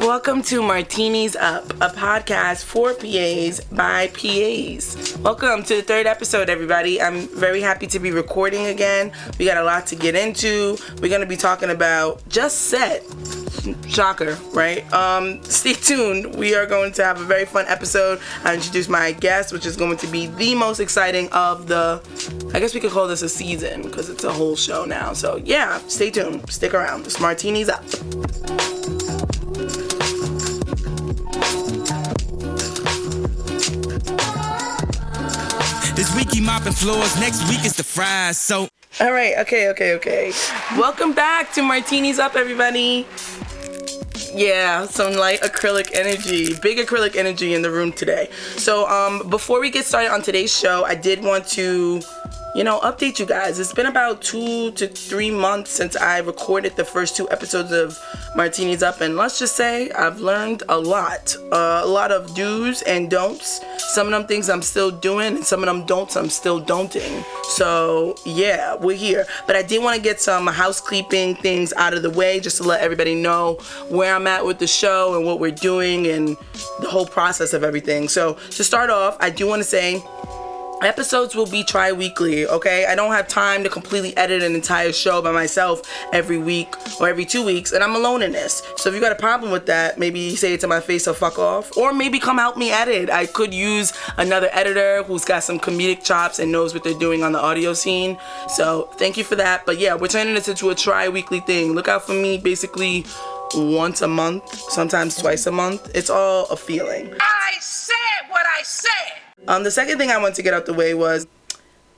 Welcome to Martinis Up, a podcast for PAs by PAs. Welcome to the third episode, everybody. I'm very happy to be recording again. We got a lot to get into. We're going to be talking about Just Set. Shocker, right? Um, stay tuned. We are going to have a very fun episode. I introduce my guest, which is going to be the most exciting of the, I guess we could call this a season because it's a whole show now. So, yeah, stay tuned. Stick around. This Martini's Up. This week he mopping floors, next week it's the fries. So All right, okay, okay, okay. Welcome back to Martinis Up, everybody. Yeah, some light acrylic energy, big acrylic energy in the room today. So, um, before we get started on today's show, I did want to, you know, update you guys. It's been about two to three months since I recorded the first two episodes of Martinis Up, and let's just say I've learned a lot. Uh, a lot of do's and don'ts. Some of them things I'm still doing, and some of them don'ts I'm still don'ting. So, yeah, we're here. But I did want to get some housekeeping things out of the way just to let everybody know where I'm at with the show and what we're doing and the whole process of everything. So, to start off, I do want to say episodes will be tri-weekly okay? I don't have time to completely edit an entire show by myself every week or every two weeks and i'm alone in this. So if you got a problem with that maybe say it to my face or fuck off. Or maybe come help me edit. I could use another editor who's got some comedic chops and knows what they're doing on the audio scene. So thank you for that. But yeah we're turning this into a tri-weekly thing. Look out for me basically once a month sometimes twice a month. It's all a feeling. I said what I said. Um, the second thing I wanted to get out the way was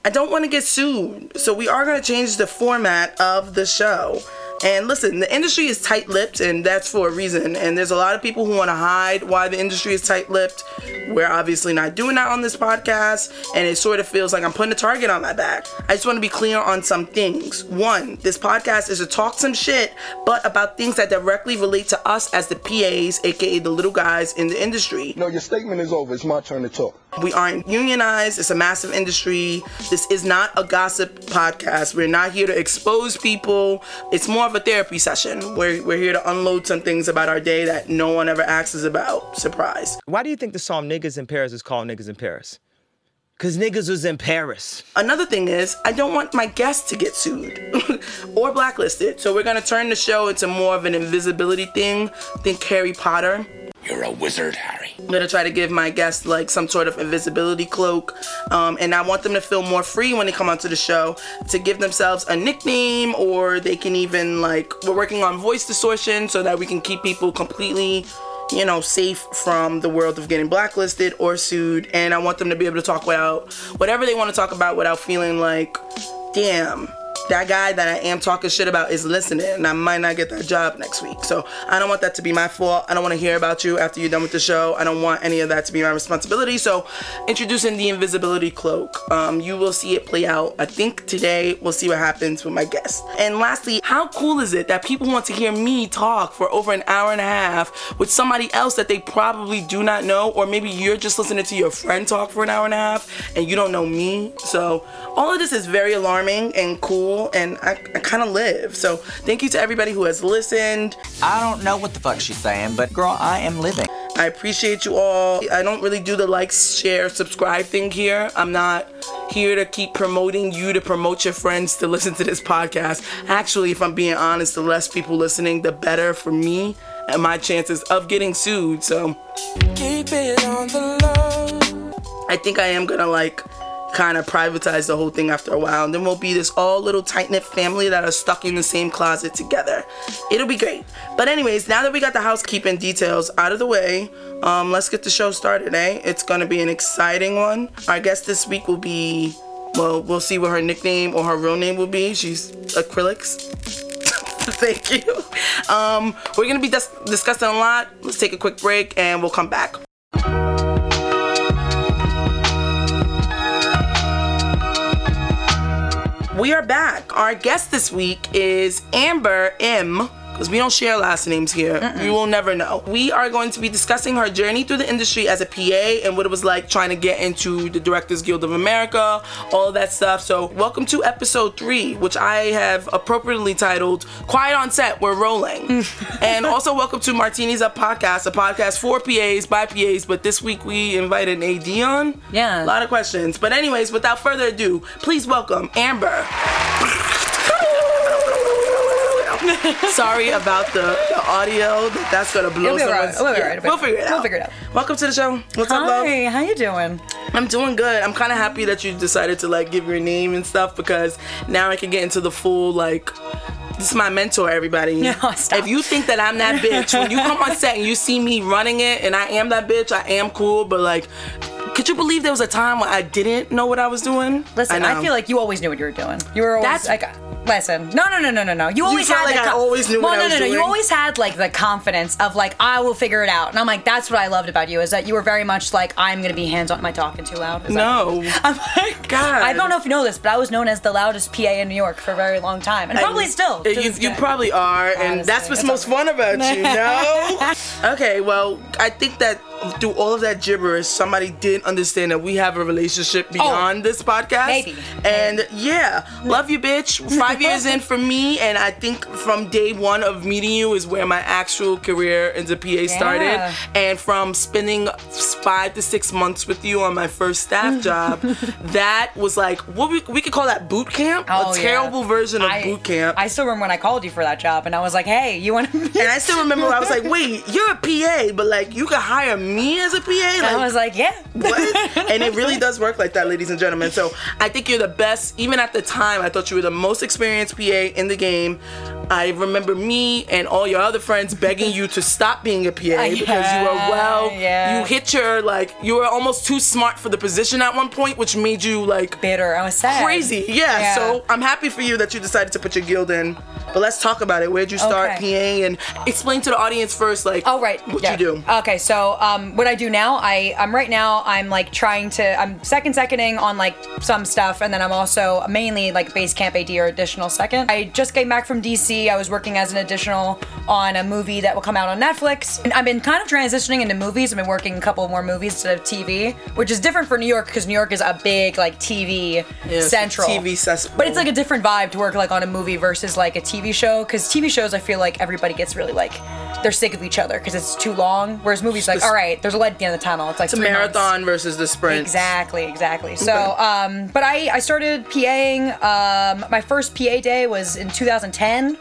I don't want to get sued. So we are going to change the format of the show. And listen, the industry is tight lipped, and that's for a reason. And there's a lot of people who want to hide why the industry is tight lipped. We're obviously not doing that on this podcast, and it sort of feels like I'm putting a target on my back. I just want to be clear on some things. One, this podcast is to talk some shit, but about things that directly relate to us as the PAs, aka the little guys in the industry. No, your statement is over. It's my turn to talk. We aren't unionized. It's a massive industry. This is not a gossip podcast. We're not here to expose people. It's more of a therapy session. We're, we're here to unload some things about our day that no one ever asks us about. Surprise. Why do you think the song Niggas in Paris is called Niggas in Paris? Cause niggas was in Paris. Another thing is, I don't want my guests to get sued or blacklisted. So we're gonna turn the show into more of an invisibility thing. Think Harry Potter. You're a wizard, Harry. I'm gonna try to give my guests like some sort of invisibility cloak, um, and I want them to feel more free when they come onto the show to give themselves a nickname, or they can even like we're working on voice distortion so that we can keep people completely, you know, safe from the world of getting blacklisted or sued. And I want them to be able to talk about whatever they want to talk about without feeling like, damn that guy that I am talking shit about is listening and I might not get that job next week. So I don't want that to be my fault. I don't want to hear about you after you're done with the show. I don't want any of that to be my responsibility. So introducing the invisibility cloak. Um, you will see it play out. I think today we'll see what happens with my guest. And lastly, how cool is it that people want to hear me talk for over an hour and a half with somebody else that they probably do not know, or maybe you're just listening to your friend talk for an hour and a half and you don't know me. So all of this is very alarming and cool and I, I kind of live. So thank you to everybody who has listened. I don't know what the fuck she's saying, but girl, I am living. I appreciate you all. I don't really do the like, share, subscribe thing here. I'm not here to keep promoting you to promote your friends to listen to this podcast. Actually, if I'm being honest, the less people listening, the better for me and my chances of getting sued. So Keep it on the low. I think I am gonna like kind of privatize the whole thing after a while. And then we'll be this all little tight knit family that are stuck in the same closet together. It'll be great. But, anyways, now that we got the housekeeping details out of the way, um, let's get the show started, eh? It's gonna be an exciting one. Our guest this week will be, well, we'll see what her nickname or her real name will be. She's Acrylics. Thank you. Um, we're gonna be dis- discussing a lot. Let's take a quick break and we'll come back. We are back. Our guest this week is Amber M. because we don't share last names here. You will never know. We are going to be discussing her journey through the industry as a PA and what it was like trying to get into the Directors Guild of America, all that stuff. So, welcome to episode three, which I have appropriately titled Quiet on Set, We're Rolling. and also, welcome to Martinis Up Podcast, a podcast for PAs by PAs. But this week we invited an AD on. Yeah. A lot of questions. But, anyways, without further ado, please welcome Amber. Sorry about the, the audio. That's gonna blow It'll be alright. someone's. We'll be yeah, alright. We'll figure it out. We'll figure it out. Welcome to the show. What's up, love? Hi, how you doing? I'm doing good. I'm kind of happy that you decided to like give your name and stuff because now I can get into the full like. This is my mentor, everybody. No, oh, stop. If you think that I'm that bitch, when you come on set and you see me running it, and I am that bitch, I am cool. But like, could you believe there was a time when I didn't know what I was doing? Listen, I, know. feel like you always knew what you were doing. You were always That's- like, listen, no, no, no, no, no, no. You always had like the I always knew well, what I no, no, no. You always had like the confidence of like, I will figure it out. And I'm like, that's what I loved about you is that you were very much like, I'm gonna be hands on. Am I talking too loud? Is that- no. I'm like, God. I don't know if you know this, but I was known as the loudest PA in New York for a very long time, and probably still. You, you probably are, and that's what's most fun about you. No. okay, well, I think that through all of that gibberish, somebody did understand that we have a relationship oh, beyond this podcast. Oh, maybe. And yeah, love you, bitch. Five years in for me, and I think from day one of meeting you is where my actual career as a PA started. And from spending five to six months with you on my first staff job, that was like what we, we could call that boot camp. Oh, a yeah. terrible version of I- boot camp. I still remember when I called you for that job, and I was like, "Hey, you want to?" And I still remember I was like, wait, you're a PA, but like you can hire me as a PA? Like, I was like, "Yeah." what? and it really does work like that, ladies and gentlemen. So I think you're the best. Even at the time, I thought you were the most experienced PA in the game. I remember me and all your other friends begging you to stop being a PA because you were well. yeah. You hit your like you were almost too smart for the position at one point, which made you like bitter. I was sad. crazy. Yeah, Yeah. So I'm happy for you that you decided to put your guild in. But let's talk about it. Where'd you start Okay. PA and explain to the audience first, like, Oh right. what yeah. you do. Okay, so uh, um, what I do now, I I'm right now I'm like trying to I'm second seconding on like some stuff, and then I'm also mainly like base camp AD or additional second. I just came back from DC. I was working as an additional on a movie that will come out on Netflix, and I've been kind of transitioning into movies. I've been working a couple more movies instead of TV, which is different for New York because New York is a big like TV Yeah, central TV cesspool. But it's like a different vibe to work like on a movie versus like a TV show because TV shows I feel like everybody gets really like they're sick of each other because it's too long. Whereas movies like all right, there's a light at the end of the tunnel. It's like It's a three months. marathon versus the sprint. Exactly, exactly. So, um, but I I started PAing. Um, my first PA day was in 2010.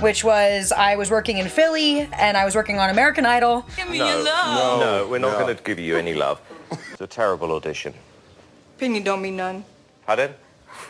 Which was I was working in Philly and I was working on American Idol. Give me no, your love. no, we're not going to give you any love. It's a terrible audition. Opinion don't mean none. Pardon?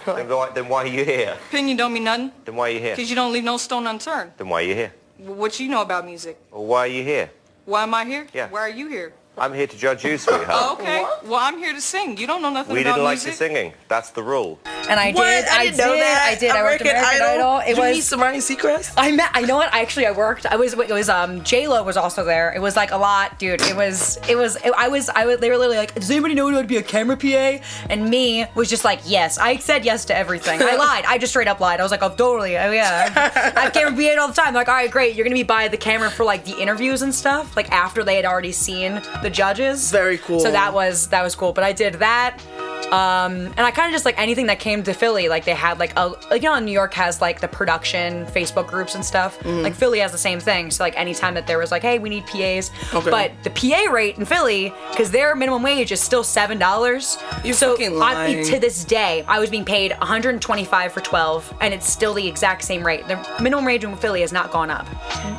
then, why, then why are you here? Opinion don't mean nothing. Then why are you here? Because you don't leave no stone unturned. Then why are you here? What you know about music? Or why are you here? Why am I here? Yeah. Why are you here? I'm here to judge you, sweetheart. Oh, okay. Well, I'm here to sing. You don't know nothing about it. we about didn't like music. the singing. That's the rule. And I What? did, I didn't know did, that. I did. I worked American Idol. It Did you was meet Ryan Seacrest? I met. I know what. Actually, I worked. I was. It was. Um. J Lo was also there. It was like a lot, dude. It was. It was. It, I was. I was. They were literally like, "Does anybody know how to be a camera PA?" And me was just like, "Yes." I said yes to everything. I lied. I just straight up lied. I was like, "Oh, totally. Oh yeah." I have camera PA all the time. Like, all right, great. You're gonna be by the camera for like the interviews and stuff. Like after they had already seen the judges. Very cool. So that was that was cool. But I did that. Um, and I kind of just like anything that came to Philly, like they had like a like you know New York has like the production Facebook groups and stuff. Mm-hmm. Like Philly has the same thing. So like anytime that there was like, hey, we need PAs, Okay. but the PA rate in Philly because their minimum wage is still seven dollars. You so fucking I, to this day, I was being paid 125 for 12, and it's still the exact same rate. The minimum wage in Philly has not gone up,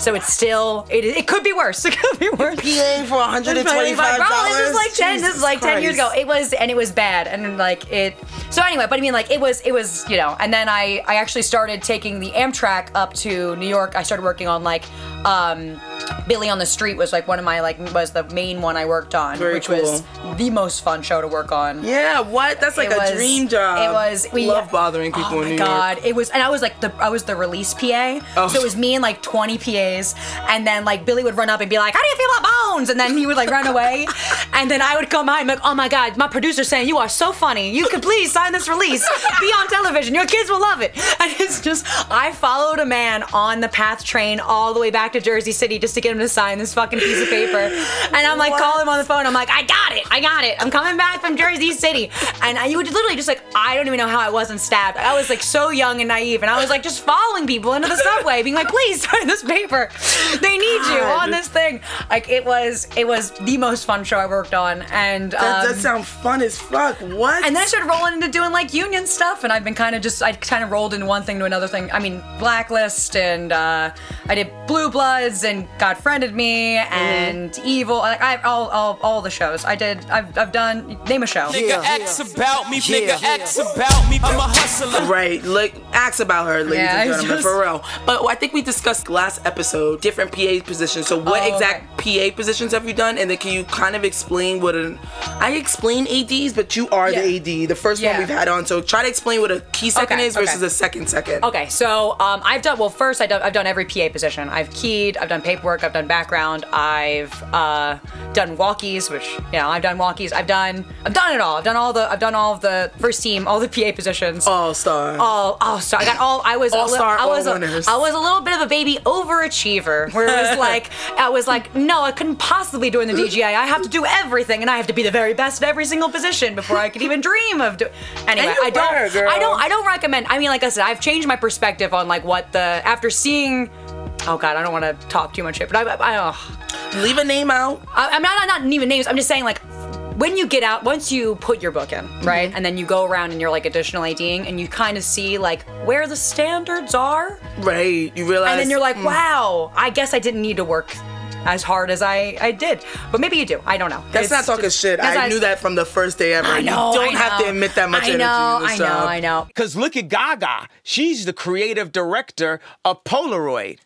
so it's still it, it could be worse. It could be worse. PA for 125 Bro, this is like ten. This is like ten years ago. It was, and it was bad, and like it. So anyway, but I mean, like it was, it was, you know. And then I, I actually started taking the Amtrak up to New York. I started working on like um, Billy on the Street was like one of my like was the main one I worked on, Very which was the most fun show to work on. Yeah, what? That's like It a was- dream job. It was. We love bothering people oh in my god! York. It was, and I was like the I was the release PA. Oh. So it was me and like 20 PAs, and then like Billy would run up and be like, "How do you feel about Bones?" And then he would like run away, and then I would come by and be like, "Oh my god, my producer's saying you are so funny. You could please sign this release. Be on television. Your kids will love it." And it's just I followed a man on the PATH train all the way back to Jersey City just to get him to sign this fucking piece of paper, and I'm like What? calling him on the phone. I'm like, "I got it. I got it. I'm coming back from Jersey City," and I, you would literally just like I don't even know how I wasn't stabbed. I was like so young and naive, and I was like just following people into the subway, being like, "Please sign this paper. They need you on this thing." Like it was, it was the most fun show I worked on, and That, um, that sounds fun as fuck. What? and then I started rolling into doing like union stuff, and I've been kind of just I kind of rolled into one thing to another thing. I mean, Blacklist, and uh, I did Blue Bloods, and God Friended Me, and Evil. Like I all, all all the shows I did. I've, I've done name a show. Nigga X about me, nigga X about me. I'm a hustler. Right, like ask about her, ladies Yeah, and gentlemen, just- for real. But I think we discussed last episode different PA positions. So what Oh, exact PA positions have you done? And then can you kind of explain what an I explain ADs, but you are Yeah. the AD, the first one we've had on. So try to explain what a key second Okay, is versus okay. a second second. Okay, so um, I've done well. First, I've done, I've done every PA position. I've keyed, I've done paperwork, I've done background, I've uh, done walkies, which you know I've done walkies. I've done I've done it all. I've done all the I've done all of the first team, all the PA positions. All star. all all star. I got all. I was All-star, I was all a, winners. I was a little bit of a baby overachiever, where it was like I was like, no, I couldn't possibly do in the DGA. I have to do everything, and I have to be the very best at every single position before I could even dream of doing. Anyway, I don't. were. I don't. I don't recommend. I mean, like I said, I've changed my perspective on like what the after seeing. Oh God, I don't want to talk too much shit, but I, I, I, Leave a name out. I I'm not not even names. I'm just saying like when you get out, once you put your book in, right, and then you go around and you're like additional ADing, and you kind of see like where the standards are, Right. You realize and then you're like, mm, wow, I guess I didn't need to work as hard as I I did, but maybe you do. I don't know. That's It's not talking just- shit. that's I knew that from the first day ever. I know. you don't I have to admit that much I energy know. in this I know. I know. Because look at Gaga. She's the creative director of Polaroid.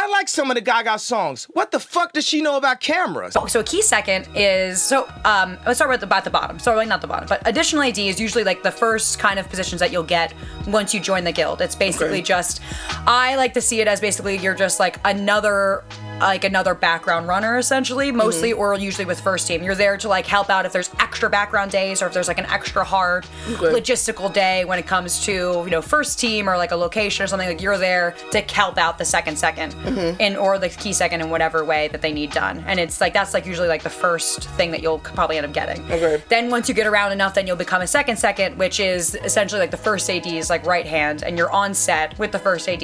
I like some of the Gaga songs. What the fuck does she know about cameras? So a key second is so um let's start with about the bottom. Sorry, not the bottom, but additional AD is usually like the first kind of positions that you'll get once you join the guild. It's basically Okay. just I like to see it as basically you're just like another like another background runner essentially, mostly mm-hmm. or usually with first team. You're there to like help out if there's extra background days or if there's like an extra hard logistical day when it comes to, you know, first team or like a location or something like you're there to help out the second 2nd mm-hmm. in or the key second in whatever way that they need done. And it's like that's like usually like the first thing that you'll probably end up getting. Okay. Then once you get around enough, then you'll become a second second, which is essentially like the first AD is like right hand, and you're on set with the first AD,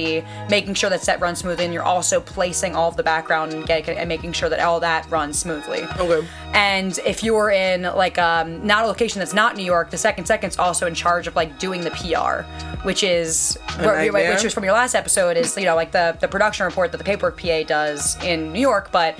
making sure that set runs smoothly, and you're also placing all of the background and, get, and making sure that all that runs smoothly. Okay. And if you're in like um, not a location that's not New York, the second second's also in charge of like doing the PR, which is where- which is from your last episode is you know like the the production report that the paperwork PA does in New York, but.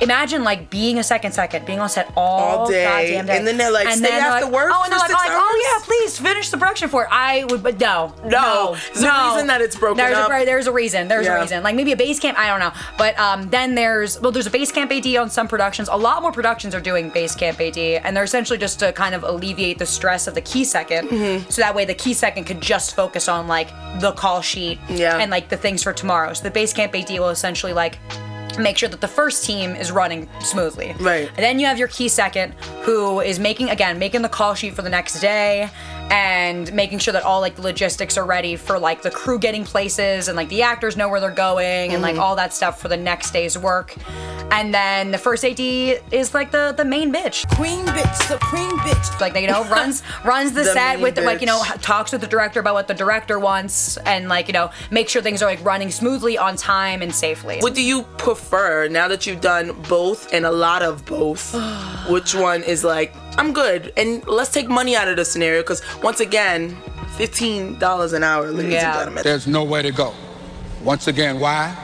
Imagine like being a second second, being on set all, All day, goddamn day, and then they're like, "Stay they're after like, work Oh, and they're like, oh, like, oh yeah, please finish the production for it. I would, but no, No. no, There's a reason that it's broken there's up. A, there's a reason. There's Yeah. a reason. Like maybe a base camp. I don't know. But um, then there's well, there's a base camp AD on some productions. A lot more productions are doing base camp AD, and they're essentially just to kind of alleviate the stress of the key 2nd Mm-hmm. So that way the key second could just focus on like the call sheet Yeah. and like the things for tomorrow. So the base camp AD will essentially like make sure that the first team is running smoothly. Right. And then you have your key second who is making again making the call sheet for the next day and making sure that all like the logistics are ready for like the crew getting places and like the actors know where they're going and like mm-hmm. all that stuff for the next day's work. And then the first AD is like the the main bitch. Queen bitch, supreme bitch. Like you know runs runs the, The set main with the, like you know bitch. talks with the director about what the director wants and like you know make sure things are like running smoothly on time and safely. What do you prefer now that you've done both and a lot of both? which one is like, I'm good, and let's take money out of the scenario because once again, fifteen dollars an hour, ladies Yeah. and gentlemen. There's nowhere to go. Once again, why?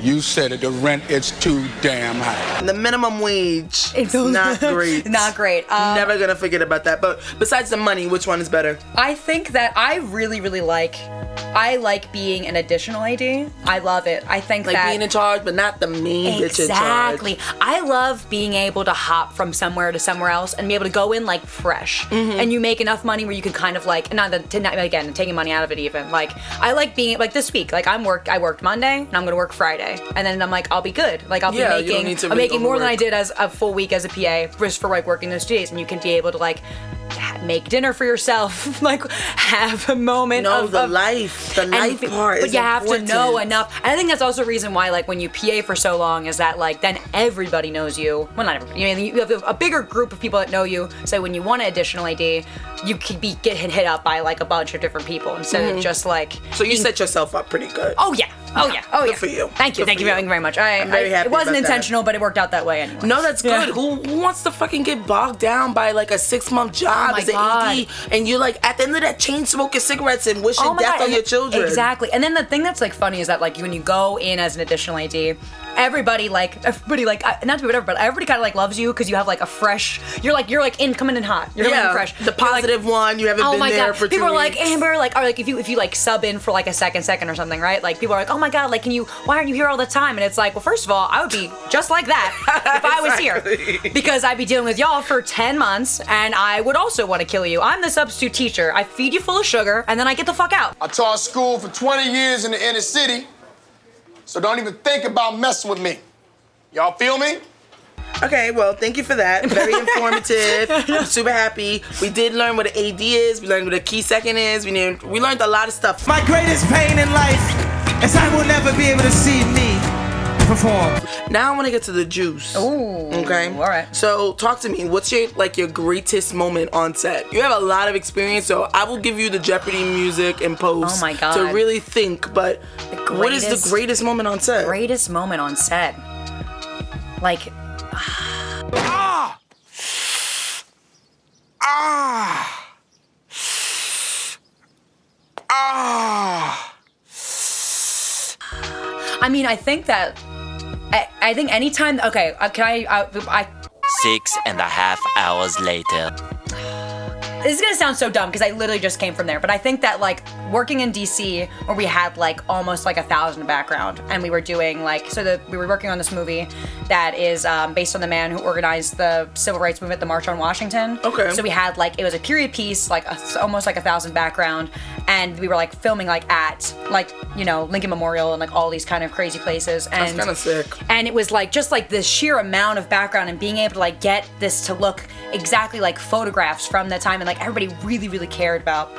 You said it, the rent is too damn high. The minimum wage is not great. Not great. Um, Never gonna forget about that. But besides the money, which one is better? I think that I really, really like I like being an additional AD. I love it. I think Like that being in charge, but not the main bitch in charge. Exactly. I love being able to hop from somewhere to somewhere else and be able to go in like fresh. Mm-hmm. And you make enough money where you can kind of like not to not again taking money out of it even. Like I like being like this week. Like I'm work I worked Monday and I'm gonna work Friday. And then I'm like I'll be good. Like I'll Yeah, be making need to I'm making more than I did as a full week as a PA just for like working those days. And you can be able to like make dinner for yourself, like have a moment No, of the of- life, the and life be- part But is you have to know enough. And I think that's also a reason why, like, when you PA for so long, is that like then everybody knows you. Well, not everybody. You, know, you have a bigger group of people that know you. So when you want an additional AD, you could be get hit, hit up by like a bunch of different people instead of just like. Mm-hmm. So you being- set yourself up pretty good. Oh yeah. Oh yeah. Oh Good yeah. for you. Thank you. Good Thank you very, very much. I, I'm very I- happy It wasn't about that. intentional, but it worked out that way anyway. No, that's good. Yeah. Who, who wants to fucking get bogged down by like a six month job Oh as an and you're like at the end of that chain smoking cigarettes and wishing Oh death God, on and your children? Exactly. And then the thing that's like funny is that like when you go in as an additional AD, everybody like everybody like I- not to be whatever, but everybody kind of like loves you because you have like a fresh. You're like you're like in coming in hot. You're coming Yeah, in fresh. the You're, like, positive one. You haven't Oh been my there god! for two People are like. Amber, like, or like if you if you like sub in for like a second, second or something, right? Like people are like, oh my god, like can you? Why aren't you here all the time? And it's like, well, first of all, I would be just like that if I was here, because I'd be dealing with y'all for ten months, and I would also want to kill you. I'm the substitute teacher. I feed you full of sugar, and then I get the fuck out. I taught school for 20 years in the inner city, so don't even think about messing with me. Y'all feel me? Okay, well, thank you for that. Very informative. I'm super happy. We did learn what an AD is. We learned what a key second is. We learned, we learned a lot of stuff. My greatest pain in life is I will never be able to see me perform. Now I want to get to the juice. Ooh. Okay. All right. So talk to me. What's your like your greatest moment on set? You have a lot of experience, so I will give you the Jeopardy music and post. Oh my God. To really think, but what is the greatest moment on set? Greatest moment on set. Like Ah! Ah! Ah! I mean, I think that I, I think anytime. Okay, uh, can I? I, I Six and a half hours later. This is gonna sound so dumb because I literally just came from there, but I think that like working in DC where we had like almost like a thousand background and we were doing like so that we were working on this movie that is um, based on the man who organized the civil rights movement, the March on Washington. Okay. So we had like it was a period piece, like a, almost like a thousand background, and we were like filming like at like you know Lincoln Memorial and like all these kind of crazy places. And That's kind of sick. and it was like just like the sheer amount of background and being able to like get this to look exactly like photographs from that time and like everybody really really cared about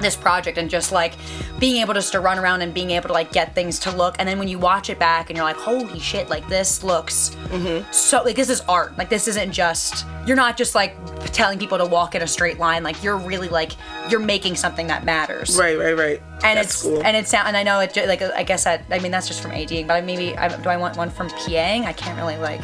this project and just like being able just to run around and being able to like get things to look and then when you watch it back and you're like holy shit like this looks mm-hmm. so like this is art like this isn't just you're not just like telling people to walk in a straight line like you're really like you're making something that matters Right, right, right. and That's it's cool. and it's and I know it like I guess that I mean that's just from ADing, but I maybe I, do I want one from PAing? I can't really like.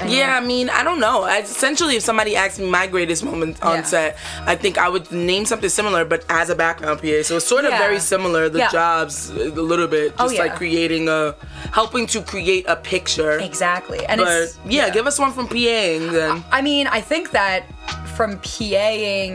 I Yeah, I mean, I don't know. I, essentially, if somebody asked me my greatest moment on Yeah. set, I think I would name something similar, but as a background PA. So it's sort of Yeah. very similar. The Yeah. jobs a little bit, Oh, just like creating a, helping to create a picture. Exactly, and but it's yeah, give us one from PAing then. I mean, I think that from PAing,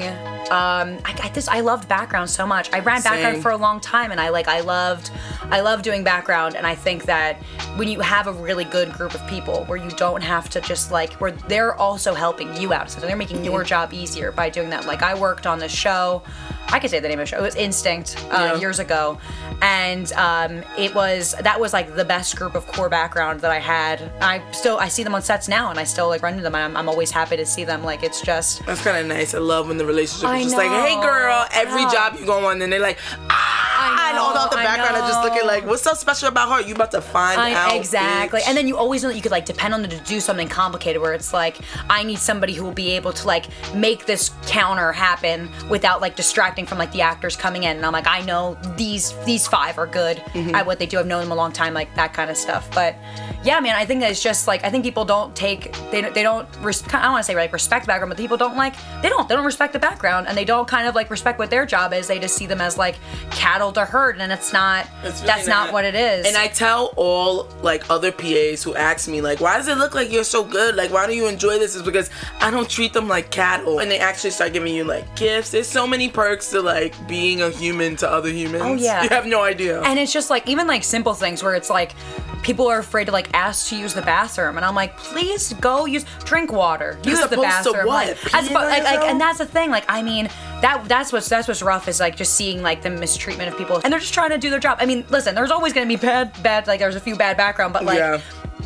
um, I, I just I loved background so much. I ran background Same. for a long time, and I like I loved I love doing background, and I think that when you have a really good group of people where you don't have to just like where they're also helping you out, so they're making your job easier by doing that. Like I worked on the show. I could say the name of the show. It was Instinct uh, Yeah. years ago, and um, it was that was like the best group of core background that I had. I still I see them on sets now, and I still like run into them. I'm, I'm always happy to see them. Like it's just That's kind of nice. I love when the relationship I is just like, hey girl, every job you go on, and they're like, ah, and all about the background are just looking know. like, what's so special about her? You about to find I- out. exactly. bitch. And then you always know that you could like depend on them to do something complicated where it's like, I need somebody who will be able to like make this counter happen without like distracting from like the actors coming in. And I'm like, I know these these five are good Mm-hmm. at what they do. I've known them a long time, like that kind of stuff. But yeah, man, I think it's just like I think people don't take they don't- they don't I don't want to say like respect background, but people don't like they don't they don't respect the background and they don't kind of like respect what their job is. They just see them as like cattle to herd and it's not. It's really that's not. not. what it is. And I tell all like other PAs who ask me like, why does it look like you're so good? Like, why do you enjoy this? Is because I don't treat them like cattle, and they actually start giving you like gifts. There's so many perks to like being a human to other humans. Oh, yeah. you have no idea. And it's just like even like simple things where it's like people are afraid to like ask to use the bathroom, and I'm like, please go use drink water, use the bathroom. what? Like, as like, like, and that's the thing. Like, I mean, that that's what's that's what's rough is like just seeing like the mistreatment of people, and they're just trying to do their job. I mean, listen, there's always gonna be bad bad like there's a few bad background, but like Yeah.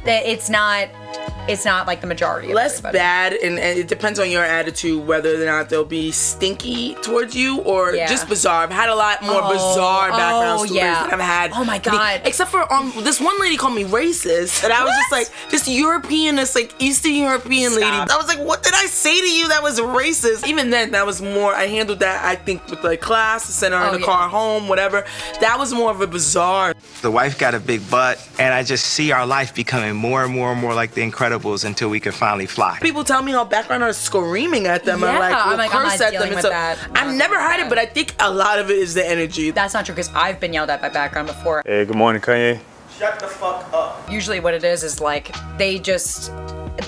it's not it's not like the majority. Of less everybody. bad and, and it depends on your attitude whether or not they'll be stinky towards you or Yeah. just bizarre i've had a lot more Oh, bizarre background oh, stories yeah. that i've had Oh my God. except for um this one lady called me racist and i was just like this european this like eastern european lady i was like what did i say to you that was racist even then that was more i handled that i think with like class sent her Oh, in the yeah. car home whatever that was more of a bizarre The wife got a big butt, and I just see our life becoming more and more and more like the Incredibles until we can finally fly. people tell me how background are screaming at them and Yeah, like, will I'm like, I'm curse not at them and with stuff. that. I've never had it, but I think a lot of it is the energy. That's not true because I've been yelled at by background before. Hey, good morning, Kanye. Shut the fuck up. usually what it is is like they just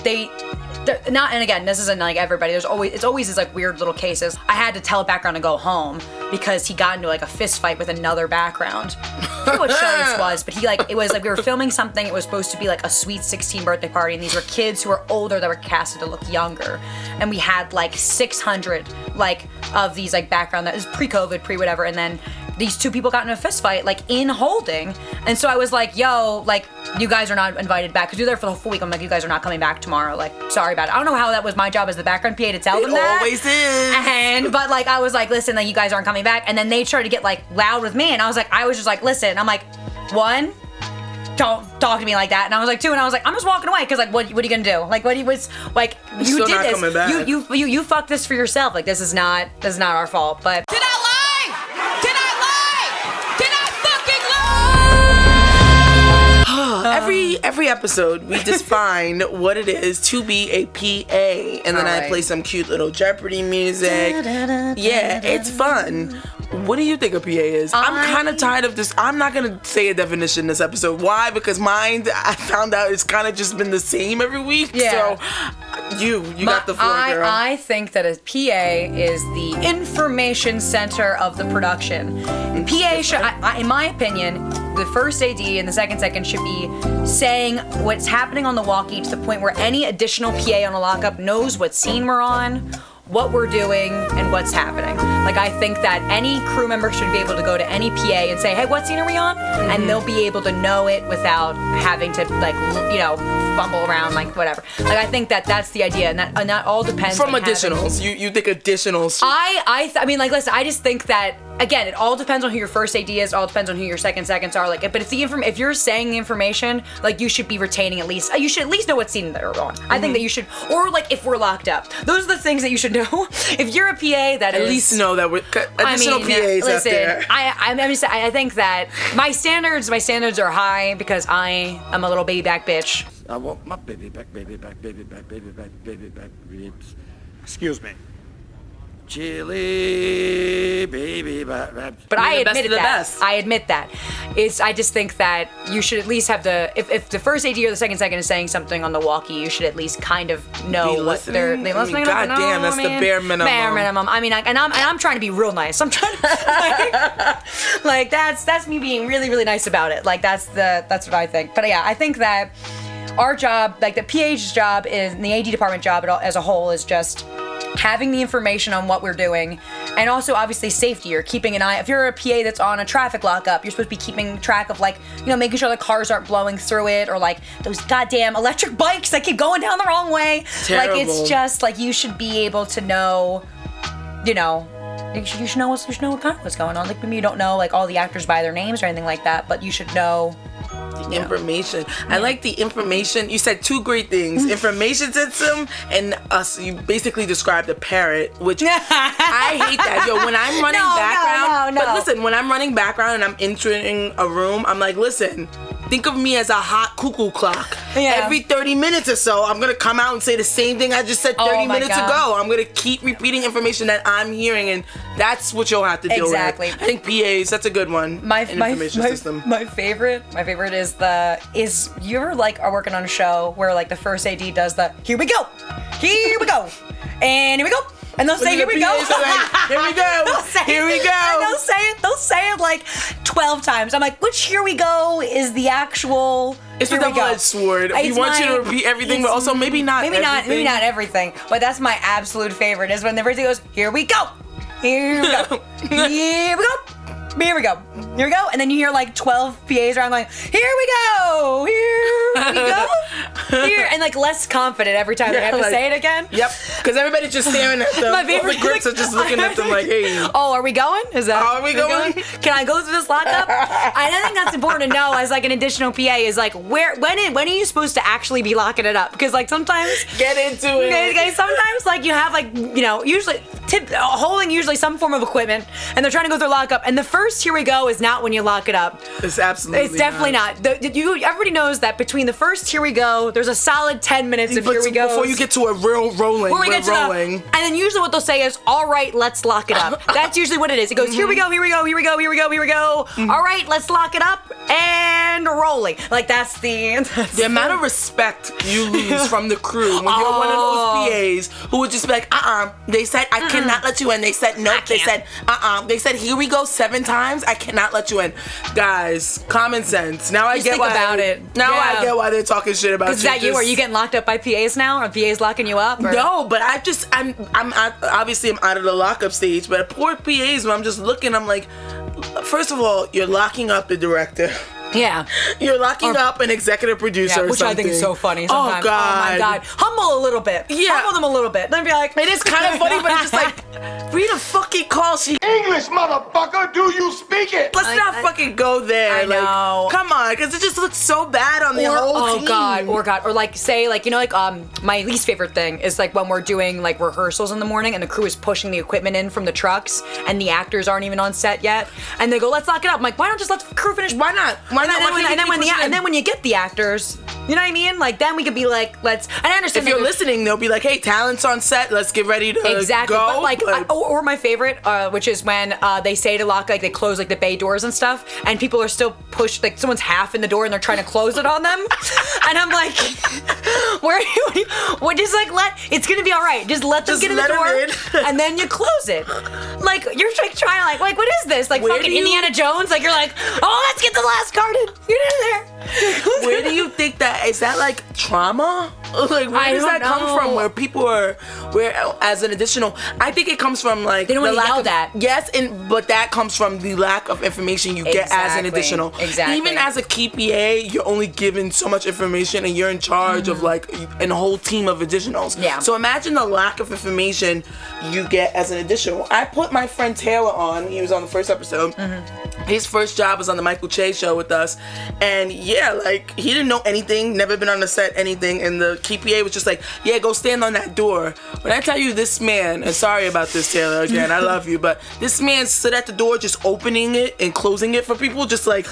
they they're not and again this isn't like everybody. There's always it's always these like weird little cases. I had to tell a background to go home because he got into like a fist fight with another background. I forget what show this was but he like it was like we were filming something. It was supposed to be like a sweet 16 birthday party and these were kids who were older that were casted to look younger. And we had like 600 like of these like background that was pre-covid pre-whatever and then these two people got in a fist fight like in holding and so i was like yo like you guys are not invited back because you're there for the whole week i'm like you guys are not coming back tomorrow like sorry about it i don't know how that was my job as the background pa to tell It them that always is. and but like i was like listen like you guys aren't coming back and then they started to get like loud with me and i was like i was just like listen i'm like one don't talk to me like that. And I was like, two, and I was like, I'm just walking away because like, what, what are you gonna do? Like, what he was like, you Still did not this. coming back. You you you you fucked this for yourself. Like, this is not this is not our fault. But every um, every episode we define what it is to be a PA, and then I play some cute little Jeopardy music. Yeah, it's fun. What do you think a PA is? I'm kind of tired of this. I'm not gonna say a definition this episode. Why? Because mine, I found out it's kind of just been the same every week. Yeah. So you, you got the floor, I, girl. I think that a PA is the information center of the production. PA mm, should, I, I, in my opinion, the first AD and the second second should be saying what's happening on the walkie to the point where any additional PA on a lockup knows what scene we're on. What we're doing and what's happening. Like, I think that any crew member should be able to go to any PA and say, hey, what scene are we on? Mm-hmm. And they'll be able to know it without having to, like, you know, fumble around, like, whatever. Like, I think that that's the idea, and that, and that all depends From on having- additionals, you you think additionals? I I th- I mean like listen, I just think that again, it all depends on who your first AD is, it all depends on who your second seconds are. Like, but if the inform if you're saying the information, like you should be retaining at least you should at least know what scene they're on. I think mm-hmm. that you should, or like if we're locked up, those are the things that you should know. if you're a PA, that At is- least know that we're I additional mean, PAs out there. I, I'm, I'm just, I I think that my standards, my standards are high because I am a little baby back bitch. I want my baby back, baby back, baby back, baby back, baby back ribs. Excuse me. Chili, baby back ribs. But I You're the best admit of that. best. I admit that. It's. I just think that you should at least have the. If, if the first AD or the second second is saying something on the walkie, you should at least kind of know Be what they're. listening? They I mean, listening? enough to goddamn, know, that's I the mean? bare minimum. Bare minimum. I mean, I, and I'm and I'm trying to be real nice. I'm trying. To, like, like that's that's me being really really nice about it. Like that's the that's what I think. But yeah, I think that our job, like the PA's job, is and the AD department job all- as a whole is just having the information on what we're doing and also obviously safety or keeping an eye. If you're a pa that's on a traffic lockup you're supposed to be keeping track of like you know making sure the cars aren't blowing through it or like those goddamn electric bikes that keep going down the wrong way. Like it's just like you should be able to know you know you should, you should know what's you should know what kind of what's going on. Like maybe you don't know like all the actors by their names or anything like that but you should know Information. I like the information. You said two great things: information system and us. You basically described a parrot, which I hate that. Yo, when I'm running No, background, no, no. but listen, when I'm running background and I'm entering a room, I'm like, listen. Think of me as a hot cuckoo clock. Yeah. Every 30 minutes or so, I'm gonna come out and say the same thing I just said 30 Oh minutes God. ago. I'm gonna keep repeating information that I'm hearing, and that's what you'll have to deal Exactly. with. I think PAs, that's a good one. my my, information my, system. my favorite my favorite is the is you ever like are working on a show where like the first AD does the here we go here we go and here we go and they'll say here we go like, "Here we go. Say- Here we go. and they'll say it they'll say it like 12 times I'm like which here we go is the actual It's a here we double-edged sword. We It's want you to repeat everything, but also maybe not maybe not maybe not everything but that's my absolute favorite is when the first thing goes here we go here we go here we go here we go. Here we go. And then you hear like 12 PAs around going, here we go. Here we go. Here. And like less confident every time they Yeah, have to say it again. Yep, because everybody's just staring at them. My All favorite- the grips are just looking at them like, hey. Oh, are we going? Is that? Are we going? Can I go through this lockup? I think that's important to know as like an additional PA is like where when it, when are you supposed to actually be locking it up? Because like sometimes Get into it. Okay, sometimes like you have like you know usually tip holding usually some form of equipment and they're trying to go through lockup and the first here we go is not when you lock it up. It's absolutely It's definitely not. The, the- you everybody knows that between the first here we go, there's a solid ten minutes of But here we go before you get to a real rolling, Before we get to the- rolling. and then usually what they'll say is, "All right, let's lock it up." That's usually what it is. It goes, "Here we go, here we go, here we go, here we go, here we go." Mm-hmm. All right, let's lock it up and rolling. Like that's the that's The amount of respect you lose from the crew when you're one of Oh. those PAs who would just be like, uh uh They said, I cannot let you in. They said, nope. They said, uh uh They said, here we go seven times. I cannot let you in. Guys, common sense. Now I Just get think why. about it. Now I get why they're talking shit about you. Is that you? Are you getting locked up by PAs now? Are PAs locking you up? or- No, but I just I'm I'm out, obviously I'm out of the lockup stage. But poor PAs when I'm just looking, I'm like, first of all, you're locking up the director. Yeah. You're locking up an executive producer, Yeah, or which I think is so funny. Sometimes. Oh god. my god! Humble a little bit. Yeah. Humble them a little bit. Then be like, It is kind of funny, but it's just like, read a fucking call sheet. English, motherfucker, do you speak it? Let's I- not I- fucking go there. I like, know. Come on, because it just looks so bad on the or, whole oh team. god, or god, or like say like you know like um my least favorite thing is like when we're doing like rehearsals in the morning and the crew is pushing the equipment in from the trucks and the actors aren't even on set yet and they go let's lock it up. I'm like why don't just let the crew finish? Why not? Why And then, when, and then you when the and then when you get the actors, you know what I mean? Like then we could be like let's. And I understand if you're listening, they'll be like, "Hey, talent's on set. Let's get ready to Exactly, go." but like, I- or, or my favorite, uh, which is when uh, they say to lock, like they close like the bay doors and stuff, and people are still pushed, like someone's half in the door and they're trying to close it on them, and I'm like, where, are you, what, just like let, it's gonna be all right, just let them Just get in the door, in. and then you close it. Like you're like trying like, like what is this? Like Where fucking you- Indiana Jones? Like you're like, oh, let's get the last card get in there. Where do you think that is that like trauma? Like where I does that come from? Where people are where as an additional I think it comes from like They don't the wanna lack yell of, that. Yes, and but that comes from the lack of information you get as an additional. exactly. Even as a KPA, you're only given so much information and you're in charge of like an whole team of additionals. Mm-hmm. Yeah. So imagine the lack of information you get as an additional. I put my friend Taylor on, he was on the first episode. Mm-hmm. His first job was on the Michael Che show with us. And yeah, like he didn't know anything, never been on the set, anything. And the KPA was just like, yeah, go stand on that door. When I tell you this man, and sorry about this, Taylor, again, I love you, but this man stood at the door just opening it and closing it for people, just like,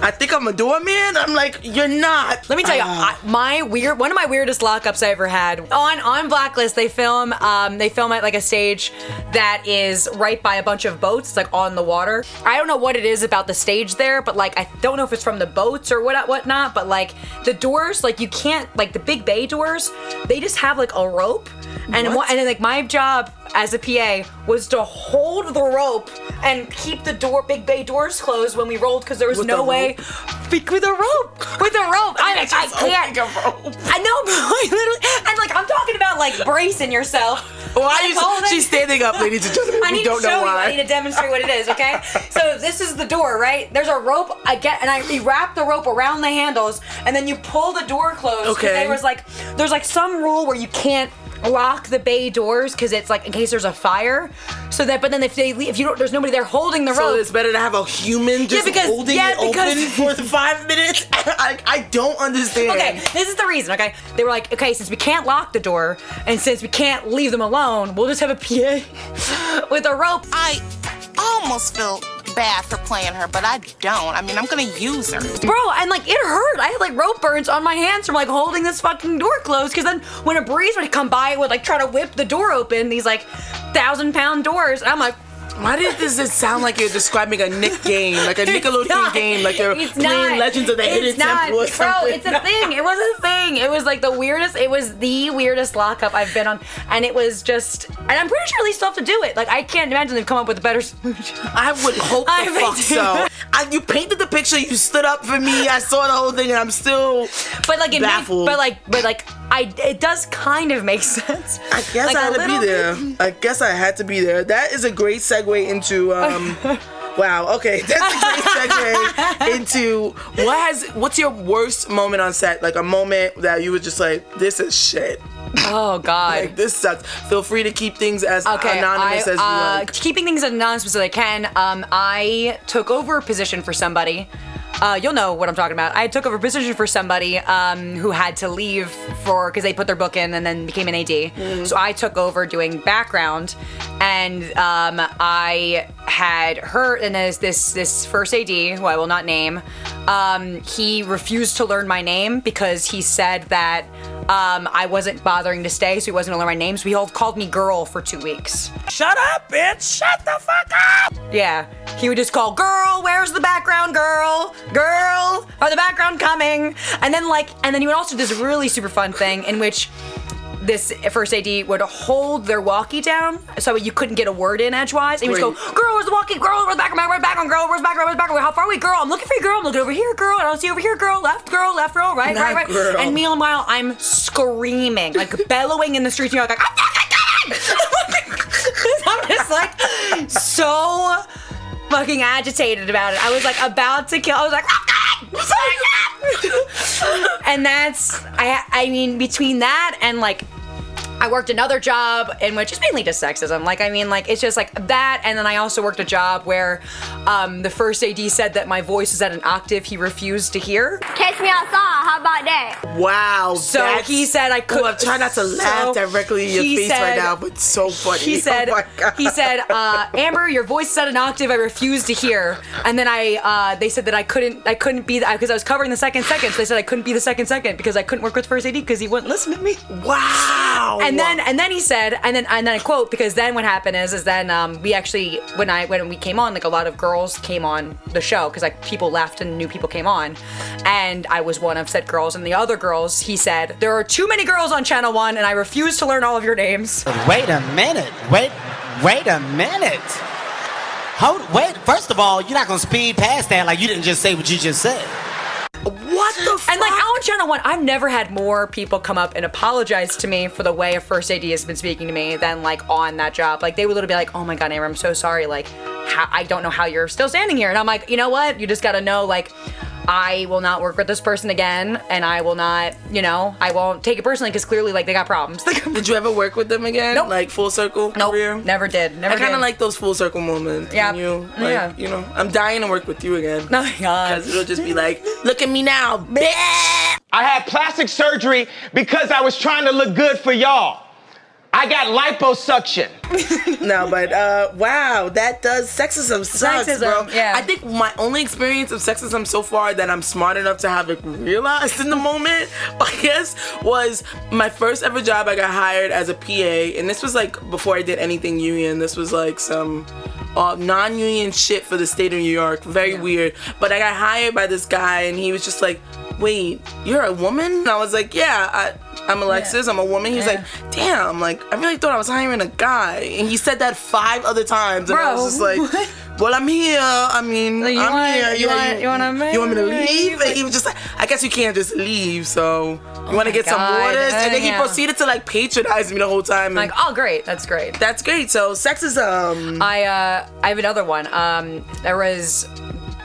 I think I'm a doorman. I'm like, you're not. Let me tell you, Ah. I, my weird one of my weirdest lockups I ever had on on Blacklist. They film um, they film at like a stage that is right by a bunch of boats, like on the water. I don't know what it is about the stage there, but like I don't know if it's from the boats or what whatnot. But like the doors, like you can't like the big bay doors, they just have like a rope. And What? and then like my job as a PA was to hold the rope and keep the door big bay doors closed when we rolled because there was With no the way Be- with a rope with a rope. I, I Just can't. rope. I know, I literally, and like I'm talking about like bracing yourself. Why you, she's standing up, ladies and gentlemen. I we don't to show know you. why. I need to demonstrate what it is. Okay. so this is the door, right? There's a rope. I get, and I wrap the rope around the handles, and then you pull the door closed Okay. There was like, there's like some rule where you can't lock the bay doors because it's like in case there's a fire. So that, but then if they leave, if you don't, there's nobody there holding the rope. So it's better to have a human just because- holding yeah, it because- open for the five minutes. I, I don't understand. Okay, this is the reason, okay? They were like, okay, since we can't lock the door and since we can't leave them alone, we'll just have a PA with a rope. I almost feel bad for playing her, but I don't. I mean, I'm gonna use her. Bro, and like it hurt. I had like rope burns on my hands from like holding this fucking door closed. Cause then when a breeze would come by, it would like try to whip the door open, these like thousand pound doors. And I'm like, Why did this it sound like you're describing a Nick game, like a Nickelodeon game, like you're It's playing not. Legends of the It's Hidden not. Temple or Bro, something? it's a thing. It was a thing. It was like the weirdest. It was the weirdest lockup I've been on, and it was just. And I'm pretty sure they still have to do it. Like I can't imagine they've come up with a better solution. I would hope the I fuck do. so. I, you painted the picture, you stood up for me, I saw the whole thing, and I'm still But like it made, but like, but like, I it does kind of make sense. I guess Like, I had to be there. bit. I guess I had to be there. That is a great segue into um Wow, okay. That's a great segue into what has what's your worst moment on set? Like a moment that you were just like, this is shit. Oh God. Like this sucks. Feel free to keep things as Okay, anonymous I, as you uh, like. Keeping things as anonymous as I can. Um, I took over a position for somebody. Uh, you'll know what I'm talking about. I took over a position for somebody um, who had to leave for because they put their book in and then became an AD. Mm-hmm. So I took over doing background, and um, I had her and there's this this first AD who I will not name. Um, he refused to learn my name because he said that um, I wasn't bothering to stay, so he wasn't gonna learn my name. So he called me girl for two weeks. Shut up, bitch! Shut the fuck up! Yeah, he would just call, "Girl, where's the background, girl? Girl, are the background coming?" And then like, and then he would also do this really super fun thing in which this first AD would hold their walkie down so you couldn't get a word in edgewise. And he would just go, "Girl, where's the walkie? Girl, where's the background? Where's the background? Girl, where's the background? Where's the background? How far away, girl? I'm looking for you, girl. I'm looking over here, girl. And I don't see you over here, girl. Left, girl. Left, girl. Right, Not right, right." girl. And meanwhile, I'm screaming, like bellowing in the streets. And you're like, "I'm I'm just like so fucking agitated about it. I was like about to kill. I was like, and that's I. I mean, between that and like. I worked another job in which is mainly just sexism. Like, I mean, like, it's just like that. And then I also worked a job where um, the first AD said that my voice is at an octave he refused to hear. Catch me outside. How about that? Wow. So he said I could. Ooh, I'm trying not to laugh so directly in your he face right now, but it's so funny. He said, oh he said, uh, Amber, your voice is at an octave I refuse to hear. And then I, uh, they said that I couldn't, I couldn't be, because I was covering the second second. So they said I couldn't be the second second because I couldn't work with first AD because he wouldn't listen to me. Wow. And then, and then he said, and then, and then I quote because then what happened is, is then um, we actually, when I, when we came on, like a lot of girls came on the show because like people left and new people came on, and I was one of said girls, and the other girls, he said, there are too many girls on Channel One, and I refuse to learn all of your names. Wait a minute. Wait, wait a minute. Hold, wait. First of all, you're not gonna speed past that like you didn't just say what you just said. What the And like on Channel One, I've never had more people come up and apologize to me for the way a first AD has been speaking to me than like on that job. Like they would literally be like, "Oh my god, Amber, I'm so sorry. Like, how, I don't know how you're still standing here." And I'm like, you know what? You just gotta know, like. I will not work with this person again, and I will not, you know, I won't take it personally because clearly, like, they got problems. Did you ever work with them again? Nope. Like full circle Nope, career? never did. Never I kind of like those full circle moments. Yeah. You, like, Yeah. You know, I'm dying to work with you again. Oh my god. Because it'll just be like, look at me now, bitch. I had plastic surgery because I was trying to look good for y'all. I got liposuction. no, but uh, wow, that does sexism sucks, Sexism, bro. yeah. I think my only experience of sexism so far that I'm smart enough to have it realized in the moment, I guess, was my first ever job. I got hired as a PA, and this was like before I did anything union. This was like some uh, non-union shit for the state of New York. Very weird. But I got hired by this guy, and he was just like, "Wait, you're a woman?" And I was like, "Yeah." I, I'm Alexis. I'm a woman. He's was like, "Damn!" Like I really thought I was hiring a guy, and he said that five other times, and I was just Bro, like, "Well, I'm here. I mean, Like, you I'm want- here. you want- you wanna you want me to leave?" And he was just like, "I guess you can't just leave. So you want to get some God. waters?" And then he Yeah. proceeded to like patronize me the whole time. like, oh, great. That's great. that's great. So sexism. I uh I have another one. Um there was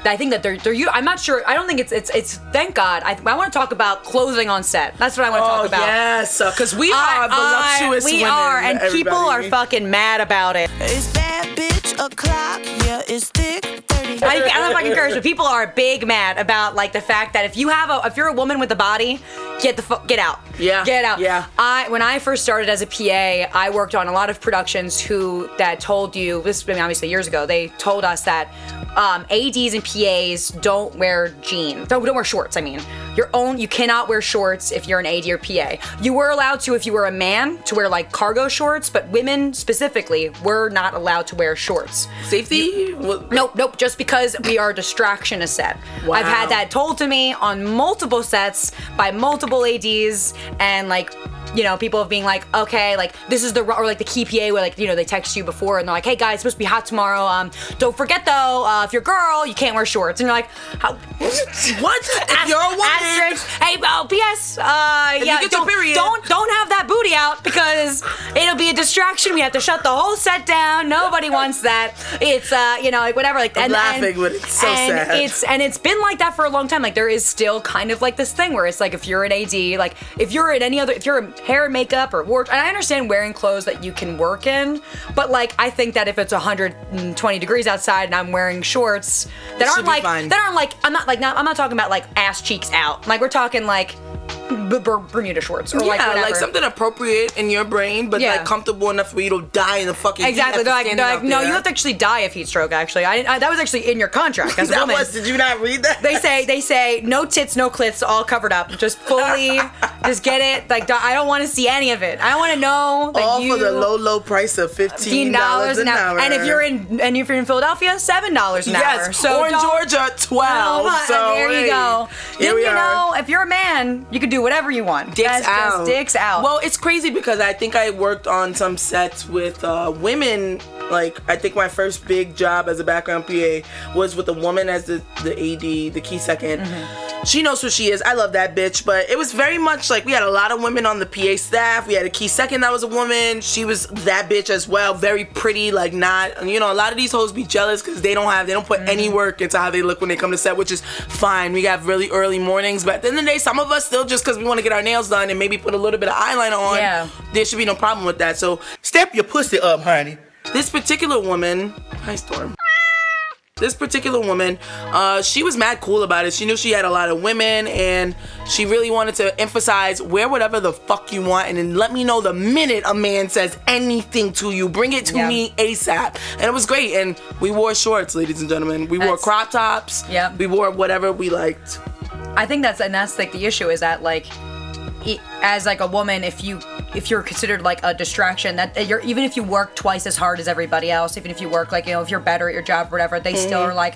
I think that they're they're. u- I'm not sure. I don't think it's it's it's. Thank God. I, I want to talk about clothing on set. That's what I want to Oh, talk about. yes, because we I- are the I- voluptuous We women, are, and people are fucking mad about it. It's bad bitch o'clock, yeah, it's thick 30. I, I don't know if I can curse, but people are big mad about like the fact that if you have a if you're a woman with a body, get the fu- get out. Yeah, Get out. yeah. I when I first started as a PA, I worked on a lot of productions who that told you this. I mean, obviously years ago, they told us that um, ADs and PAs don't wear jeans. Don't don't wear shorts. I mean, your own. You cannot wear shorts if you're an AD or PA. You were allowed to if you were a man to wear like cargo shorts, but women specifically were not allowed to wear shorts. Safety? Nope, nope. Just because we are a distraction a set. I've had that told to me on multiple sets by multiple ADs and like. You know, people being like, okay, like this is the or like the key PA where like you know they text you before and they're like, hey guys, it's supposed to be hot tomorrow. Um, don't forget though, uh, if you're a girl, you can't wear shorts. And you're like, how? what? If you're a woman, Hey, oh, P.S. Uh, yeah, get don't, don't don't have that booty out because it'll be a distraction. We have to shut the whole set down. Nobody wants that. It's uh, you know, like whatever. Like I'm and, laughing, and, but it's so and sad. It's and it's been like that for a long time. Like there is still kind of like this thing where it's like if you're an AD, like if you're in any other, if you're in hair and makeup or work, and I understand wearing clothes that you can work in, but like I think that if it's 120 degrees outside and I'm wearing shorts that aren't like fine. that aren't like I'm not like not, I'm not talking about like ass cheeks out. Like we're talking like B- Ber- Bermuda shorts or yeah, like whatever. something appropriate in your brain, but Yeah. like comfortable enough for you to die in the fucking heat Exactly. after They're like, they're like out no, there. you have to actually die of heat stroke. Actually, I, I that was actually in your contract as a That woman. was- did you not read that? They say they say no tits, no clits, all covered up. Just fully, just get it. Like I don't want to see any of it. I want to know that All you for the low, low price of fifteen dollars an hour. And if you're in and if you're in Philadelphia, seven dollars an Yes, hour. So or in don't- Georgia, twelve. Oh well, so there you hey, go. Here then we you are. know, if you're a man, you can do whatever you want. Dicks That's out. Dicks out. Well, it's crazy because I think I worked on some sets with uh, women. Like I think my first big job as a background PA was with a woman as the the AD, the key 2nd Mm-hmm. She knows who she is. I love that bitch. But it was very much like we had a lot of women on the PA staff. We had a key second that was a woman. She was that bitch as well. Very pretty, like not. You know, a lot of these hoes be jealous because they don't have, they don't put any Mm-hmm. work into how they look when they come to set, which is fine. We have really early mornings, but at the end of the day, some of us still just because we want to get our nails done and maybe put a little bit of eyeliner on. Yeah. There should be no problem with that. So step your pussy up, honey. This particular woman, hi Storm. This particular woman, uh, she was mad cool about it. She knew she had a lot of women, and she really wanted to emphasize wear whatever the fuck you want, and then let me know the minute a man says anything to you. Bring it to Yeah. me ASAP. And it was great. And we wore shorts, ladies and gentlemen. We wore crop tops. Yeah. We wore whatever we liked. I think that's and that's like the issue is that like as like a woman if you if you're considered like a distraction that that you're even if you work twice as hard as everybody else even if you work like you know if you're better at your job or whatever they still Mhm. are like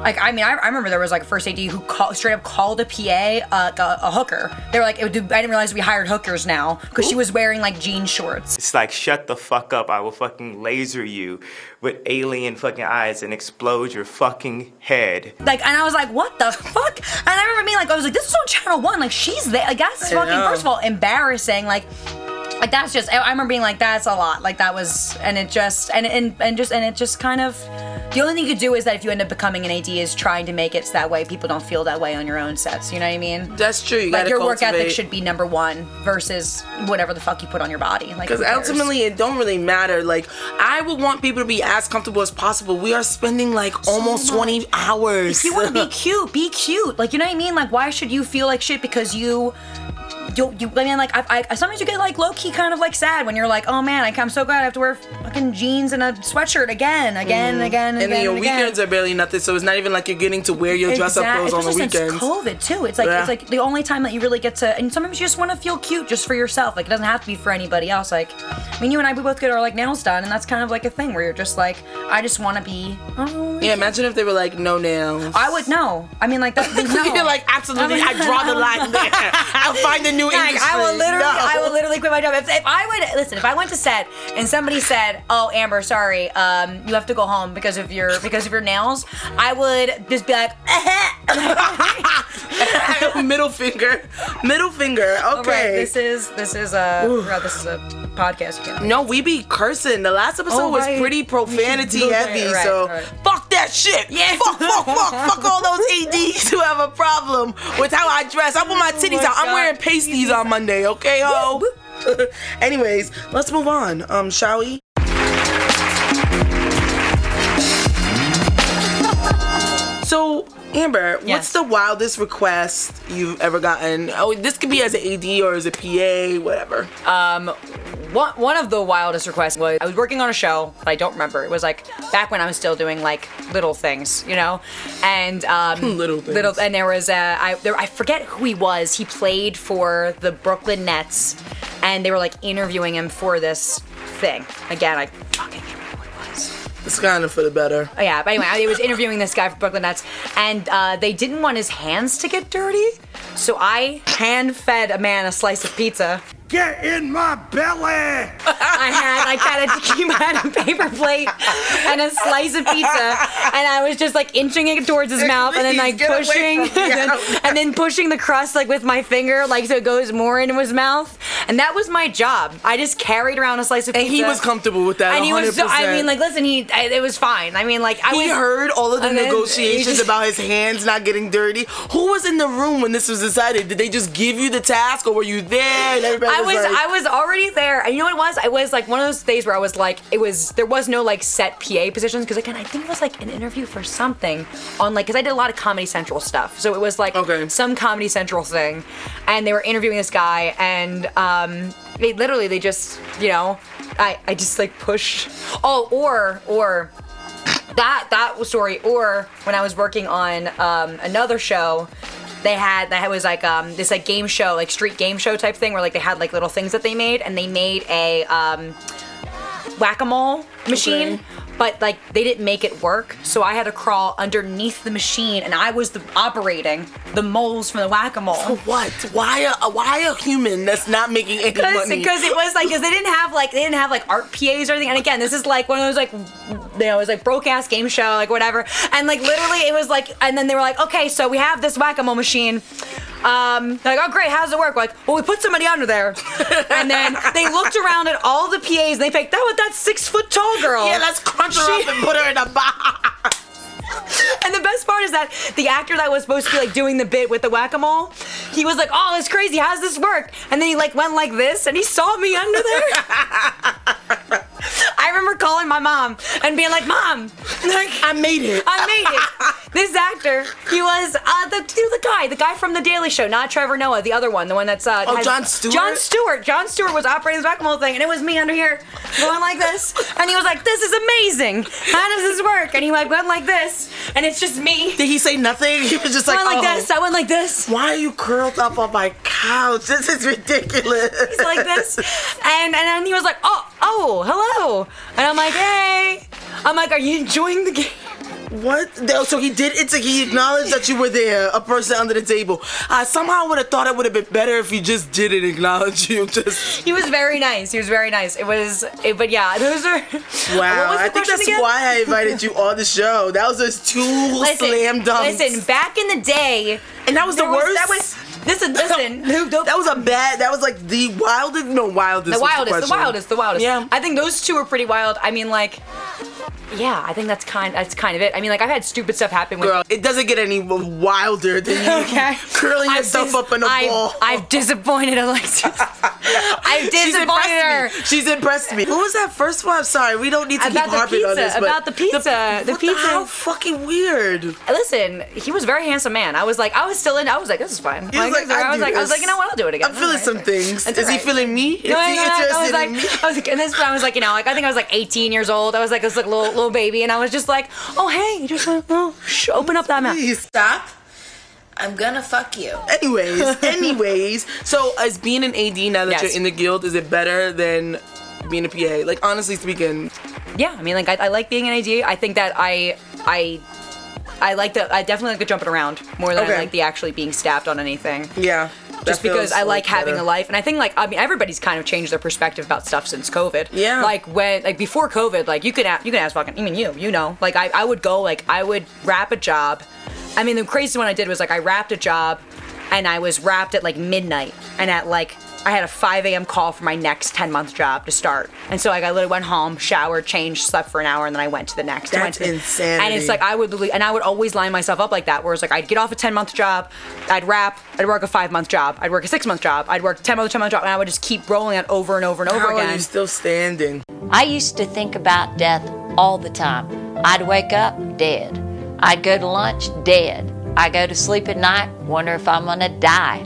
like I mean I, I remember there was like a first AD who call, straight up called a PA uh, a, a hooker they were like it would, I didn't realize we hired hookers now because she was wearing like jean shorts It's like, shut the fuck up. I will fucking laser you with alien fucking eyes and explode your fucking head. like and I was like what the fuck and I remember being like I was like this is on channel one like she's there like that's fucking know. first of all embarrassing like like that's just I remember being like that's a lot like that was and it just and and, and just and it just kind of the only thing you could do is that if you end up becoming an AD is trying to make it so that way people don't feel that way on your own sets you know what I mean That's true. You like your work ethic should be number one versus whatever the fuck you put on your body like Because ultimately, it don't really matter. Like, I would want people to be as comfortable as possible. We are spending like almost 20 hours. If you want to be cute, be cute. Like you know what I mean? Like why should you feel like shit because you you, you I mean like I, I sometimes you get like low key kind of like sad when you're like oh man I, I'm so glad I have to wear fucking jeans and a sweatshirt again again and again and, Mm. and then your again. weekends are barely nothing, so it's not even like you're getting to wear your dress up clothes on the weekends. COVID too. It's like Yeah. it's like the only time that you really get to, and sometimes you just want to feel cute just for yourself. Like it doesn't have to be for anybody else. Like, I mean, you and I we both get our like nails done, and that's kind of like a thing where you're just like, I just want to be. Oh, Yeah, imagine if they were like no nails. I would know. I mean, like that's no. You're like absolutely. I draw the line there. I'll find a new Like, industry. I will literally, No. I will literally quit my job. If, if I would listen, if I went to set and somebody said, "Oh, Amber, sorry, um, you have to go home because of your because of your nails," I would just be like, middle finger, middle finger. Okay. Right, this is this is a forgot this is a podcast. Can't. No, we be cursing. The last episode Oh, was right. pretty profanity heavy, Right, so fuck that. shit. Yeah. Fuck, fuck, fuck, fuck all those ADs who have a problem with how I dress. I put my titties out. I'm wearing pasties on Monday, okay, ho? Anyways, let's move on. Um, shall we? So, Amber, what's the wildest request you've ever gotten? Oh, this could be as an AD or as a PA, whatever. Um, one, one of the wildest requests was I was working on a show but I don't remember. It was like back when I was still doing like little things, you know, and um, Little things. little. And there was a I there I forget who he was. He played for the Brooklyn Nets, and they were like interviewing him for this thing. Again, I fucking Kind of for the better. Oh, yeah, but anyway, I was interviewing this guy for Brooklyn Nets, and uh, they didn't want his hands to get dirty, so I hand fed a man a slice of pizza. Get in my belly! I had I kind of came had a paper plate and a slice of pizza, and I was just like inching it towards his mouth, and then like pushing, and, then, and then pushing the crust like with my finger, like so it goes more into his mouth, and that was my job. I just carried around a slice of pizza. And pizza. he was comfortable with that. And he was so, I mean, like, listen, he, I, it was fine. I mean, like, I he was. heard all of the and then he negotiations just- about his hands not getting dirty. Who was in the room when this was decided? Did they just give you the task, or were you there? And everybody I was like, I was already there. And you know what it was? I was like one of those days where I was like it was there was no like set PA positions because again I think it was like an interview for something on like because I did a lot of Comedy Central stuff. So it was like some Comedy Central thing, and they were interviewing this guy and um they literally they just you know I I just like pushed oh or or that that story or when i was working on um, another show they had that was like um, this like game show like street game show type thing where like they had like little things that they made and they made a um, whack-a-mole machine Okay. But like they didn't make it work so i had to crawl underneath the machine and i was the operating the moles from the whack-a-mole For what? Why a why a human that's not making any because money? because it was like because they didn't have like they didn't have like art PAs or anything. And again, this is like one of those like you know it was like broke ass game show like whatever. And like literally it was like and then they were like okay so we have this whack a mole machine. Um, they're like, oh great, how does it work? We're like, well, we put somebody under there, and then they looked around at all the PAs and they picked that was that six foot tall girl. yeah, let's crunch her She- up and put her in a box. and the best part is that the actor that was supposed to be like doing the bit with the whack-a-mole, he was like, "Oh, it's crazy. How's this work?" And then he like went like this, and he saw me under there. I remember calling my mom and being like, "Mom, like I made it. I made it." this actor, he was uh, the the guy, the guy from the Daily Show, not Trevor Noah, the other one, the one that's uh, Oh, has- Jon Stewart? Jon Stewart. Jon Stewart was operating the whack-a-mole thing, and it was me under here going like this, and he was like, "This is amazing. How does this work?" And he like went like this, and it's just me. Did he say nothing? He was just like, I went like oh, this. I went like this. Why are you curled up on my couch? This is ridiculous. He's like this, and and then he was like, "Oh, oh, hello," and I'm like, "Hey." I'm like, "Are you enjoying the game?" What? No, oh, So he did it. He acknowledged that you were there, a person under the table. I somehow would have thought it would have been better if he just didn't acknowledge you. Just He was very nice. He was very nice. It was, it, but yeah, those are. wow. Was I think that's again? why I invited you on the show. That was just two slam dunks. Listen, back in the day, and that was the worst. That was listen, listen. that was a bad. That was like the wildest. No, wildest. the wildest, the, question. wildest, the wildest. Yeah. I think those two were pretty wild. I mean, like, yeah, I think that's kind, that's kind of it. I mean, like, I've had stupid stuff happen with. Girl, it doesn't get any wilder than you Okay. curling I've yourself dis- up in a I've, ball. I've disappointed Alexis. I've disappointed her. me. She's impressed me. What was that first one? I'm sorry. We don't need to About keep the harping on pizza, this. but about the pizza, the what pizza. How fucking weird. Listen, he was a very handsome man. I was like, I was still in. I was like, this is fine. He was like, I I was like, I was like, you know what? I'll do it again. I'm feeling Alright. some things. It's Is he feeling me? Is No, he no, no, I interested was like, in me? I was like, and this, I was like, you know, like I think I was like 18 years old. I was like this like little little baby, and I was just like, oh hey, you just want oh, shh, open up that mouth. Please Stop. I'm gonna fuck you. Anyways, anyways. So, as being an AD now that Yes. you're in the guild, is it better than being a PA? Like, honestly speaking, Yeah, I mean, like I, I like being an AD. I think that I I. I like the. I definitely like the jumping around more than Okay. I like the actually being stabbed on anything. yeah. Just because I like having better. a life, and I think like I mean everybody's kind of changed their perspective about stuff since COVID. Yeah. Like when like before COVID, like you could ask, you can ask fucking I mean you you know like I I would go like I would wrap a job. I mean the crazy one I did was like I wrapped a job, and I was wrapped at like midnight, and at like I had a 5 a.m. call for my next 10 month job to start. And so like I literally went home, showered, changed, slept for an hour, and then I went to the next. I went That's to the- insanity. And it's like I would literally, and I would always line myself up like that, where it's like I'd get off a 10 month job, I'd wrap, I'd work a five month job, I'd work a six month job, I'd work 10 month, 10 month job, and I would just keep rolling it over and over and over How are you still standing? I used to think about death all the time. I'd wake up dead. I'd go to lunch dead. I go to sleep at night, wonder if I'm gonna die.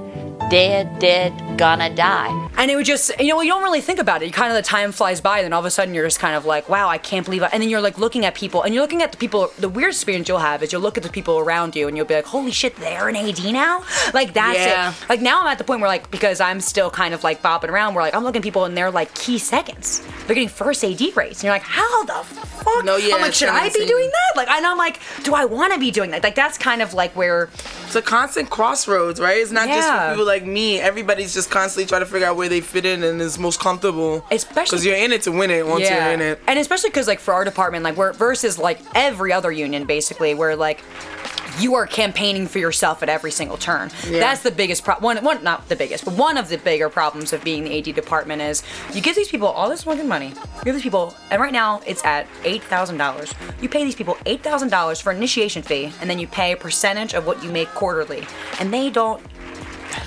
Dead, dead, gonna die. And it would just, you know, you don't really think about it. You kind of the time flies by, and then all of a sudden you're just kind of like, wow, I can't believe it. And then you're like looking at people, and you're looking at the people. The weird experience you'll have is you'll look at the people around you, and you'll be like, holy shit, they're an AD now. Like that's Yeah. it. Like now I'm at the point where like because I'm still kind of like bopping around, where like I'm looking at people and they're like key seconds. They're getting first AD rates, and you're like, how the fuck? No, yeah, I'm like, it's should I be doing that? Like, and I'm like, do I want to be doing that? Like that's kind of like where It's a constant crossroads, right? It's not just people like me. Everybody's just constantly trying to figure out where they fit in and is most comfortable. Especially because you're in it to win it once you're in it. And especially because like for our department, like we're versus like every other union, basically, where like you are campaigning for yourself at every single turn. Yeah. That's the biggest problem. One, one, not the biggest, but one of the bigger problems of being the AD department is you give these people all this fucking money. You give these people, and right now it's at eight thousand dollars. You pay these people eight thousand dollars for initiation fee, and then you pay a percentage of what you make quarterly, and they don't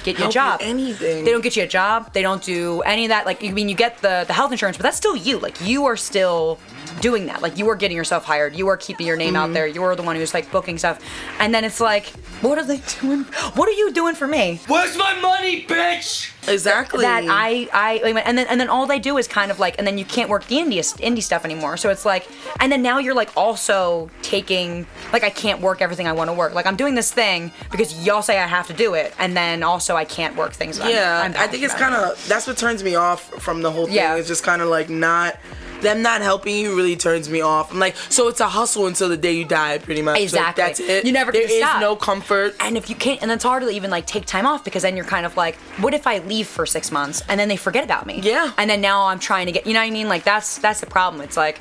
get you a Help you job. anything. They don't get you a job. They don't do any of that. Like, I mean, you get the the health insurance, but that's still you. Like, you are still doing that. Like, you are getting yourself hired. You are keeping your name out Mhm. there. You are the one who's like booking stuff. And then it's like, what are they doing? What are you doing for me? Where's my money, bitch? Exactly. That I, I, and then and then all they do is kind of like, and then you can't work the indie indie stuff anymore. So it's like, and then now you're like also taking, like I can't work everything I want to work. Like I'm doing this thing because y'all say I have to do it, and then also I can't work things. that I'm- Yeah, I'm I think it's kind of that's what turns me off from the whole thing. Yeah. It's just kind of like not them not helping you really turns me off. I'm like, so it's a hustle until the day you die, pretty much. Like, Exactly. that's it. You never There can is stop. no comfort. And if you can't, and it's hard to even like take time off because then you're kind of like, what if I leave for six months and then they forget about me? Yeah. And then now I'm trying to get, you know what I mean? Like that's that's the problem. It's like,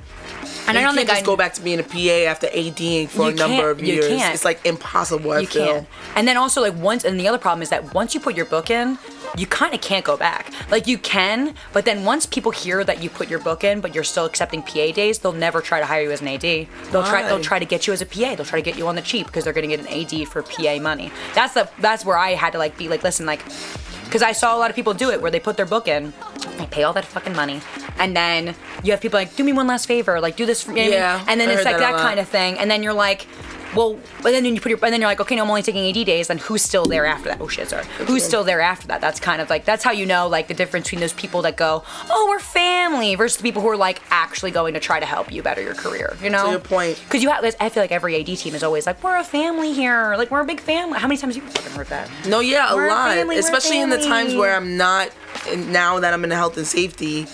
and I don't think just I go back to being a PA after ADing for a number of you years. can't. It's like impossible. I you feel. can't. And then also like once, and the other problem is that once you put your book in, you kind of can't go back. Like you can, but then once people hear that you put your book in, but you're still accepting PA days, they'll never try to hire you as an AD. They'll try. They'll try to get you as a PA. They'll try to get you on the cheap because they're gonna get an AD for PA money. That's the. That's where I had to like be like, listen, like. Because I saw a lot of people do it where they put their book in, they pay all that fucking money, and then you have people like, do me one last favor, like do this for me. Yeah, and then I it's like that that kind of thing, and then you're like, well, but then you put your, and then you're like, okay, no, I'm only taking AD days. Then who's still there after that? Oh shit, sorry. Who's still there after that? That's kind of like that's how you know like the difference between those people that go, oh, we're family, versus the people who are like actually going to try to help you better your career. You know, To your point. Because you have, I feel like every AD team is always like, we're a family here, like we're a big family. How many times have you fucking heard that? No, yeah, a We're a lot. family, Especially in the times where I'm not. Now that I'm in health and safety,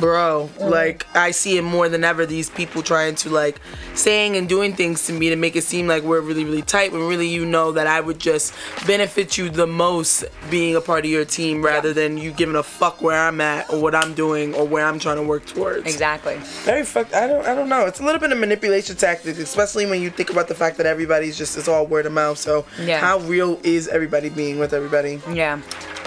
bro, Mm. like I see it more than ever. These people trying to like saying and doing things to me to make it seem like we're really, really tight. When really, you know that I would just benefit you the most being a part of your team rather than you giving a fuck where I'm at or what I'm doing or where I'm trying to work towards. Exactly. Very fuck. I don't. I don't know. It's a little bit of manipulation tactic, especially when you think about the fact that everybody's just it's all word of mouth. So Yeah. how real is everybody being with everybody? Yeah.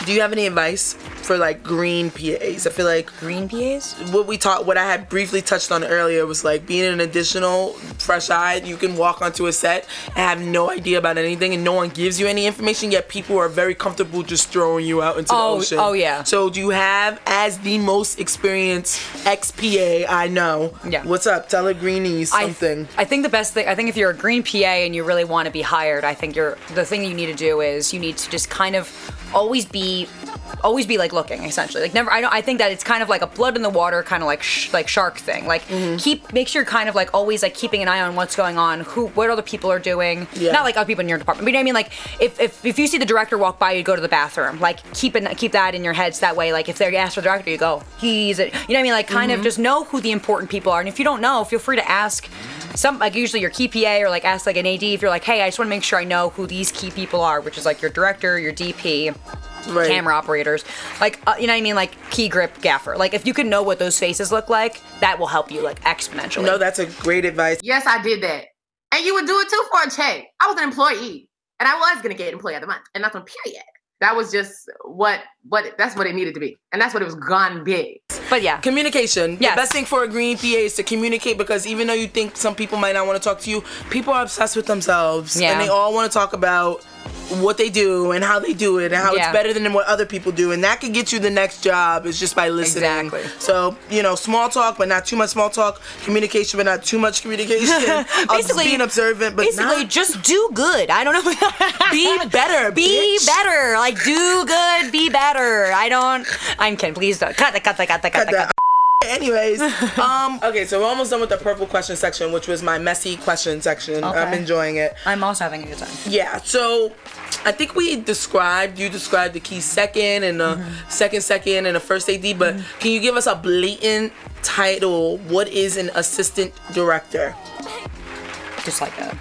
Do you have any advice for like green PAs? I feel like green PAs. What we taught, what I had briefly touched on earlier, was like being an additional fresh eye. You can walk onto a set and have no idea about anything, and no one gives you any information. Yet people are very comfortable just throwing you out into Oh, the ocean. oh, yeah. So do you have, as the most experienced XPA I know? Yeah. What's up? Tell a greenie something. I think the best thing, I think if you're a green PA and you really want to be hired, I think you're, the thing you need to do is you need to just kind of always be, always be like looking essentially. Like never, I don't, I think that it's kind of like a blood in the water kind of like, sh- like shark thing. Like Mm-hmm. keep, make sure you're kind of like always like keeping an eye on what's going on, who, what other people are doing. Yeah. Not like other people in your department, but you know what I mean? Like if, if, if you see the director walk by, you go to the bathroom. Like keep it, keep that in your heads. That way, like if they're ask for the director, you go, he's, a, you know what I mean? Like kind Mhm. of just know who the important people are. And if you don't know, feel free to ask some like usually your key PA or like ask like an AD if you're like, hey, I just want to make sure I know who these key people are, which is like your director, your DP, Right. camera operators, like uh, you know what I mean, like key grip gaffer. Like if you can know what those faces look like, that will help you like exponentially. No, that's a great advice. Yes, I did that. And you would do it too for a check. I was an employee. And I was gonna get an employee of the month. And that's on period. That was just what what that's what it needed to be, and that's what it was gone big. But yeah, Communication. Yes. The best thing for a green PA is to communicate because even though you think some people might not want to talk to you, people are obsessed with themselves Yeah. and they all want to talk about what they do and how they do it and how Yeah. it's better than what other people do and that can get you the next job is just by listening. Exactly. So, you know, small talk but not too much small talk, communication but not too much communication. Basically- being observant but Basically, not just do good. I don't know. be better. Be bitch. better. Like do good. Be better. I don't. I'm kidding. Please don't. Cut that. Cut that. Cut that. Cut that. cut that. Anyways, um, okay, so we're almost done with the purple question section, which was my messy question section. I'm enjoying it. I'm also having a good time. Yeah, so I think we described, you described the key second and the Mm-hmm. second second and the first AD, but can you give us a blatant title? What is an assistant director? Just like a.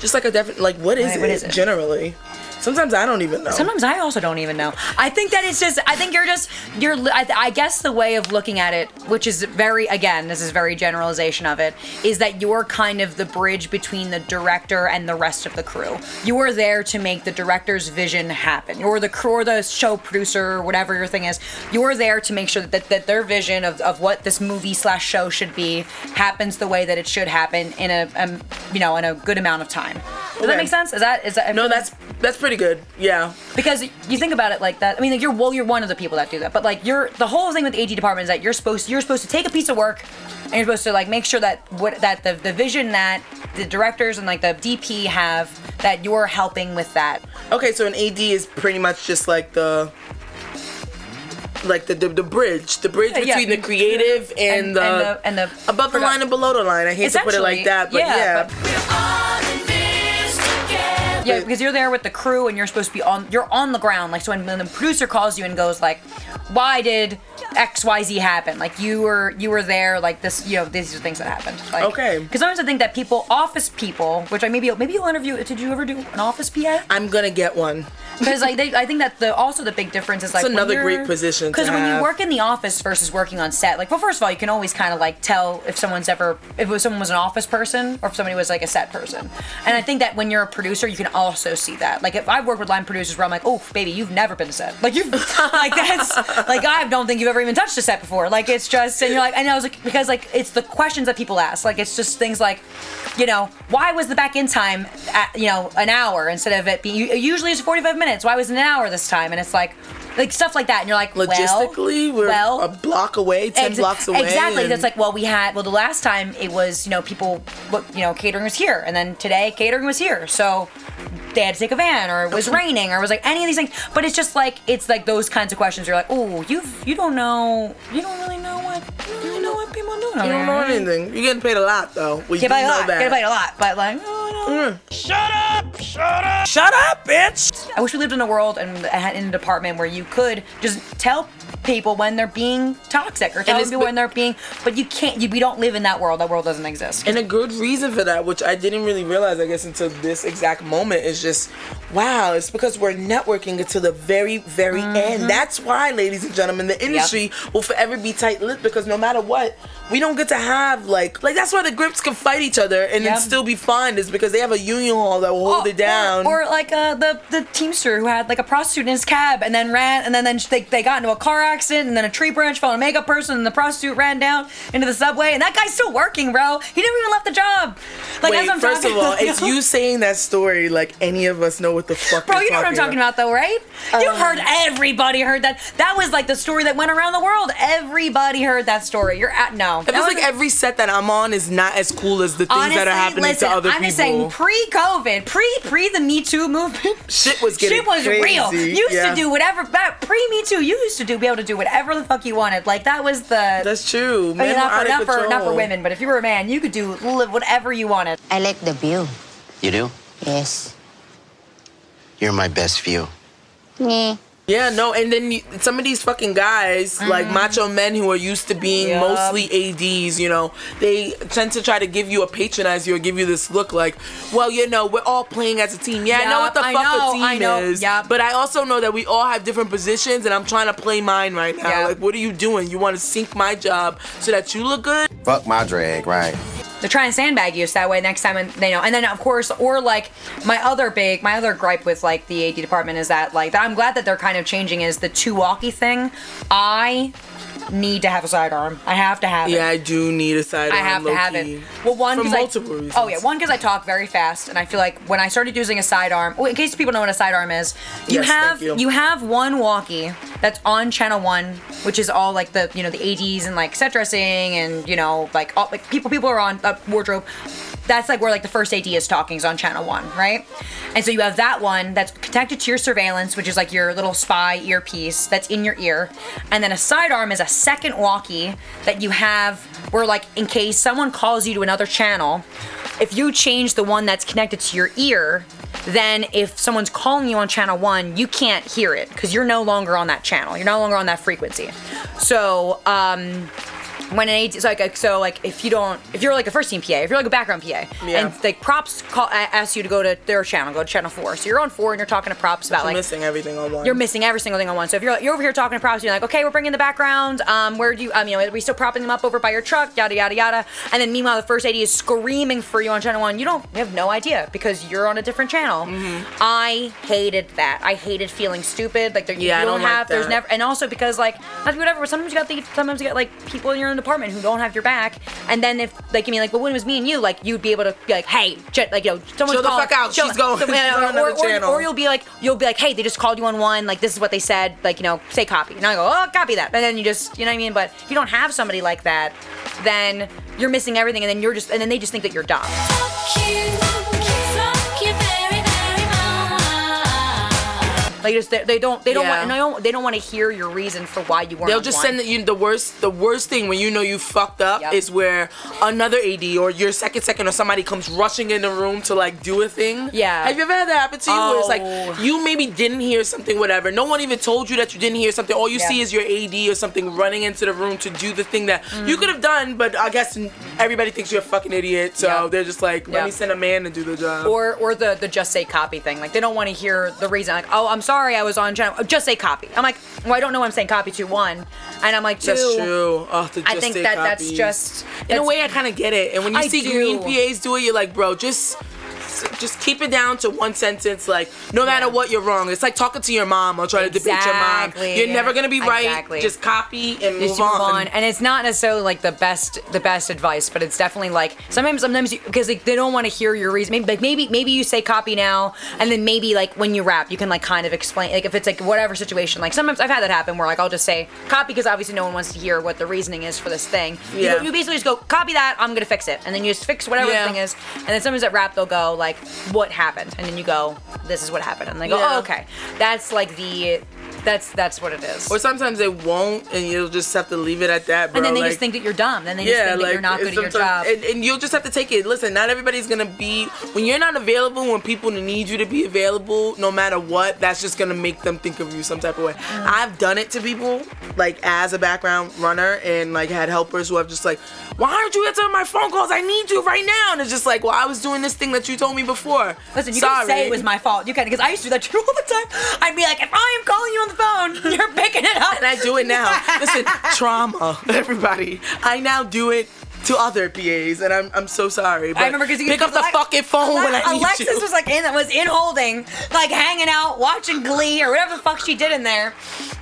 Just like a definite, like what is Right, it what is it? generally? Sometimes I don't even know. Sometimes I also don't even know. I think that it's just. I think you're just. You're. I, I guess the way of looking at it, which is very. Again, this is very generalization of it, is that you're kind of the bridge between the director and the rest of the crew. You are there to make the director's vision happen. You're the crew, or the show producer, or whatever your thing is. You're there to make sure that, that their vision of, of what this movie slash show should be happens the way that it should happen in a, um, you know, in a good amount of time. Does that make sense? Is that is that? No, that's that's pretty good. Yeah. Because you think about it like that. I mean, like you're well, you're one of the people that do that. But like you're the whole thing with the AG department is that you're supposed you're supposed to take a piece of work and you're supposed to like make sure that what that the, the vision that the directors and like the DP have that you're helping with that. Okay, so an AD is pretty much just like the like the the, the bridge, the bridge Yeah, between the creative and, And- the, and the- and the above the line and below the line. I hate to put it like that, but yeah, yeah. but- Yeah, because you're there with the crew and you're supposed to be on you're on the ground. Like so when, when the producer calls you and goes like, Why did XYZ happened. Like you were you were there, like this, you know, these are things that happened. Like, Okay. Because sometimes I think that people, office people, which I maybe maybe you'll interview did you ever do an office PA? I'm gonna get one. Because like they, I think that the also the big difference is like It's another great position Because when you work in the office versus working on set, like well, first of all, you can always kind of like tell if someone's ever if was someone was an office person or if somebody was like a set person. And I think that when you're a producer, you can also see that. Like if I've worked with line producers where I'm like, oh baby, you've never been set. Like you've like that's like I don't think you've ever even touched a set before. Like it's just and you're like and I was like because like it's the questions that people ask. Like it's just things like, you know, why was the back in time at, you know an hour instead of it being usually it's 45 minutes. Why was it an hour this time? And it's like like stuff like that. And you're like, well, Logistically, we're well, a block away, ten blocks away. Exactly. That's like, well, we had, well, the last time it was, you know, people, what, you know, catering was here, and then today catering was here, so they had to take a van, or it was raining, or it was like any of these things. But it's just like, it's like those kinds of questions. You're like, oh, you, you don't know, you don't really know what, you don't really know what people are doing. you don't know anything. You're getting paid a lot though. We Get do paid a know lot. that. Get paid a lot, but like, oh, Shut up! Shut up! Shut up, bitch! I wish we lived in a world and had- in a department where you could just tell people when they're being toxic or tell people when they're being, but you can't. You, we don't live in that world. That world doesn't exist. And a good reason for that, which I didn't really realize, I guess, until this exact moment, is just, wow, it's because we're networking until the very, very Mm-hmm. end. That's why, ladies and gentlemen, the industry will forever be tight-lipped because no matter what, we don't get to have like, like that's why the grips can fight each other and Yep. then still be fine. Is because they have a union hall that will hold it down. Or, or like uh, the the teamster who had like a prostitute in his cab and then ran and then then they, they got into a car accident and then a tree branch fell on a makeup person and the prostitute ran down into the subway and that guy's still working, bro. He never even left the job. Like Wait, first of all, it's you saying that story like any of us know what the fuck. Bro, you're know what I'm talking about, though, right? You've heard everybody heard that. That was like the story that went around the world. Everybody heard that story. You're at no. It feels like every set that I'm on is not as cool as the things Honestly, that are happening listen, to other people. I'm people. just saying, pre-COVID, pre pre the Me Too movement, shit was getting shit was crazy. real. You used Yeah. to do whatever. Back pre Me Too, you used to do be able to do whatever the fuck you wanted. Like that was the. That's true. I mean, not, for, not, for, not for women, but if you were a man, you could do li- whatever you wanted. I like the view. You do? Yes. You're my best view. Yeah. Yeah, no, and then you, some of these fucking guys, like mm. macho men who are used to being Yup. mostly ADs, you know, they tend to try to give you a patronize you or give you this look like, well, you know, we're all playing as a team. Yeah, I know what the Yup, fuck know, a team I know, is, yup. but I also know that we all have different positions, and I'm trying to play mine right now. Yup. Like, what are you doing? You want to sink my job so that you look good? Fuck my drag, right? They're trying to sandbag you so that way next time they know. And then of course, or like my other big, my other gripe with like the AD department is that like I'm glad that they're kind of changing is the two walkie thing. I need to have a sidearm. I have to have it. Yeah, I do need a sidearm. I have to have low-key. it. Well, one For because multiple I, reasons. Oh yeah, one because I talk very fast, and I feel like when I started using a sidearm. Well, in case people know what a sidearm is, you Yes, have you. have one walkie that's on channel one, which is all like the you know the ADs and like set dressing and you know like all, like people people are on uh, wardrobe. That's like where like the first AD is talking is on channel one, right? And so you have that one that's connected to your surveillance, which is like your little spy earpiece that's in your ear, and then a sidearm is a second walkie that you have where like in case someone calls you to another channel, if you change the one that's connected to your ear, then if someone's calling you on channel one, you can't hear it because you're no longer on that channel. You're no longer on that frequency. So, um, when an AD, so like, so like if you don't, if you're like a first team PA, if you're like a background PA, Yeah. and like props call, ask you to go to their channel, go to channel four. So you're on four and you're talking to props about like missing everything on one. you're missing every single thing on one. So if you're you're over here talking to props, you're like, okay, we're bringing the background. Um, where do you? Um, you know, are we still propping them up over by your truck? Yada yada yada. And then meanwhile, the first AD is screaming for you on channel one. You don't, you have no idea because you're on a different channel. Mm-hmm. I hated that. I hated feeling stupid. Like there, Yeah, you don't, don't like have. There's never, and also because like not to be whatever, but sometimes you got the, sometimes you got like people in your own department who don't have your back. And then if like I mean like, but when it was me and you, like you'd be able to be like, hey, jet, like you know, someone's Chill the calling- fuck out. chill- She's going- so- she's on or, or, channel. or you'll be like, you'll be like, hey, they just called you on one. Like this is what they said. Like you know, say copy. And I go, oh, copy that. And then you just, you know what I mean. But if you don't have somebody like that, then you're missing everything. And then you're just, and then they just think that you're dumb. Like just they, they don't they don't Yeah. want they don't they don't want to hear your reason for why you weren't. They'll just send you the worst. The worst thing when you know you fucked up Yep. is where another AD or your second second or somebody comes rushing in the room to like do a thing. Yeah. Have you ever had that happen to you? Where it's Oh. like you maybe didn't hear something, whatever. No one even told you that you didn't hear something. All you Yeah. see is your AD or something running into the room to do the thing that Mm. you could have done, but I guess everybody thinks you're a fucking idiot. So Yeah. they're just like, let me send a man to do the job. or or the the just say copy thing. Like they don't want to hear the reason. Like oh I'm sorry I was on channel. oh, Just say copy. I'm like well I don't know what I'm saying copy to one, and I'm like two. That's true. Oh, the I think that that's copies. just in a way I kind of get it. And when you I see do. green PAs do it, you're like, bro, just just keep it down to one sentence. Like, no matter what, you're wrong. It's like talking to your mom or trying to debate your mom. You're never gonna be right. Exactly. Just copy and Just move, on. and it's not necessarily like the best the best advice, but it's definitely like sometimes sometimes because like, they don't want to hear your reason. Maybe like maybe maybe you say copy now, and then maybe like when you wrap, you can like kind of explain like if it's like whatever situation. Like sometimes I've had that happen where like I'll just say copy because obviously no one wants to hear what the reasoning is for this thing. You, Yeah. go- you basically just go copy that. I'm gonna fix it, and then you just fix whatever Yeah. the thing is. And then sometimes at wrap they'll go like what happened, and then you go this is what happened, and they go oh, Yeah. oh okay, that's like the that's that's what it is. Or sometimes they won't, and you'll just have to leave it at that, bro. and then they like, just think that you're dumb. Then they just think that you're not good at your job. And, and you'll just have to take it. Listen, not everybody's gonna be when you're not available. When people need you to be available, no matter what, that's just gonna make them think of you some type of way. Mm. I've done it to people, like as a background runner, and like had helpers who have just like, why aren't you answering my phone calls? I need you right now. And it's just like, well, I was doing this thing that you told me before. Listen, you Sorry. can say it was my fault. You can, because I used to do that too all the time. I'd be like, if I am calling you on the phone, you're picking it up. and I do it now. Listen, trauma, everybody. I now do it to other PAs, and I'm, I'm so sorry. But I remember because you pick up the fucking phone when I need Alexis you. was like in was in holding, like hanging out, watching Glee or whatever the fuck she did in there.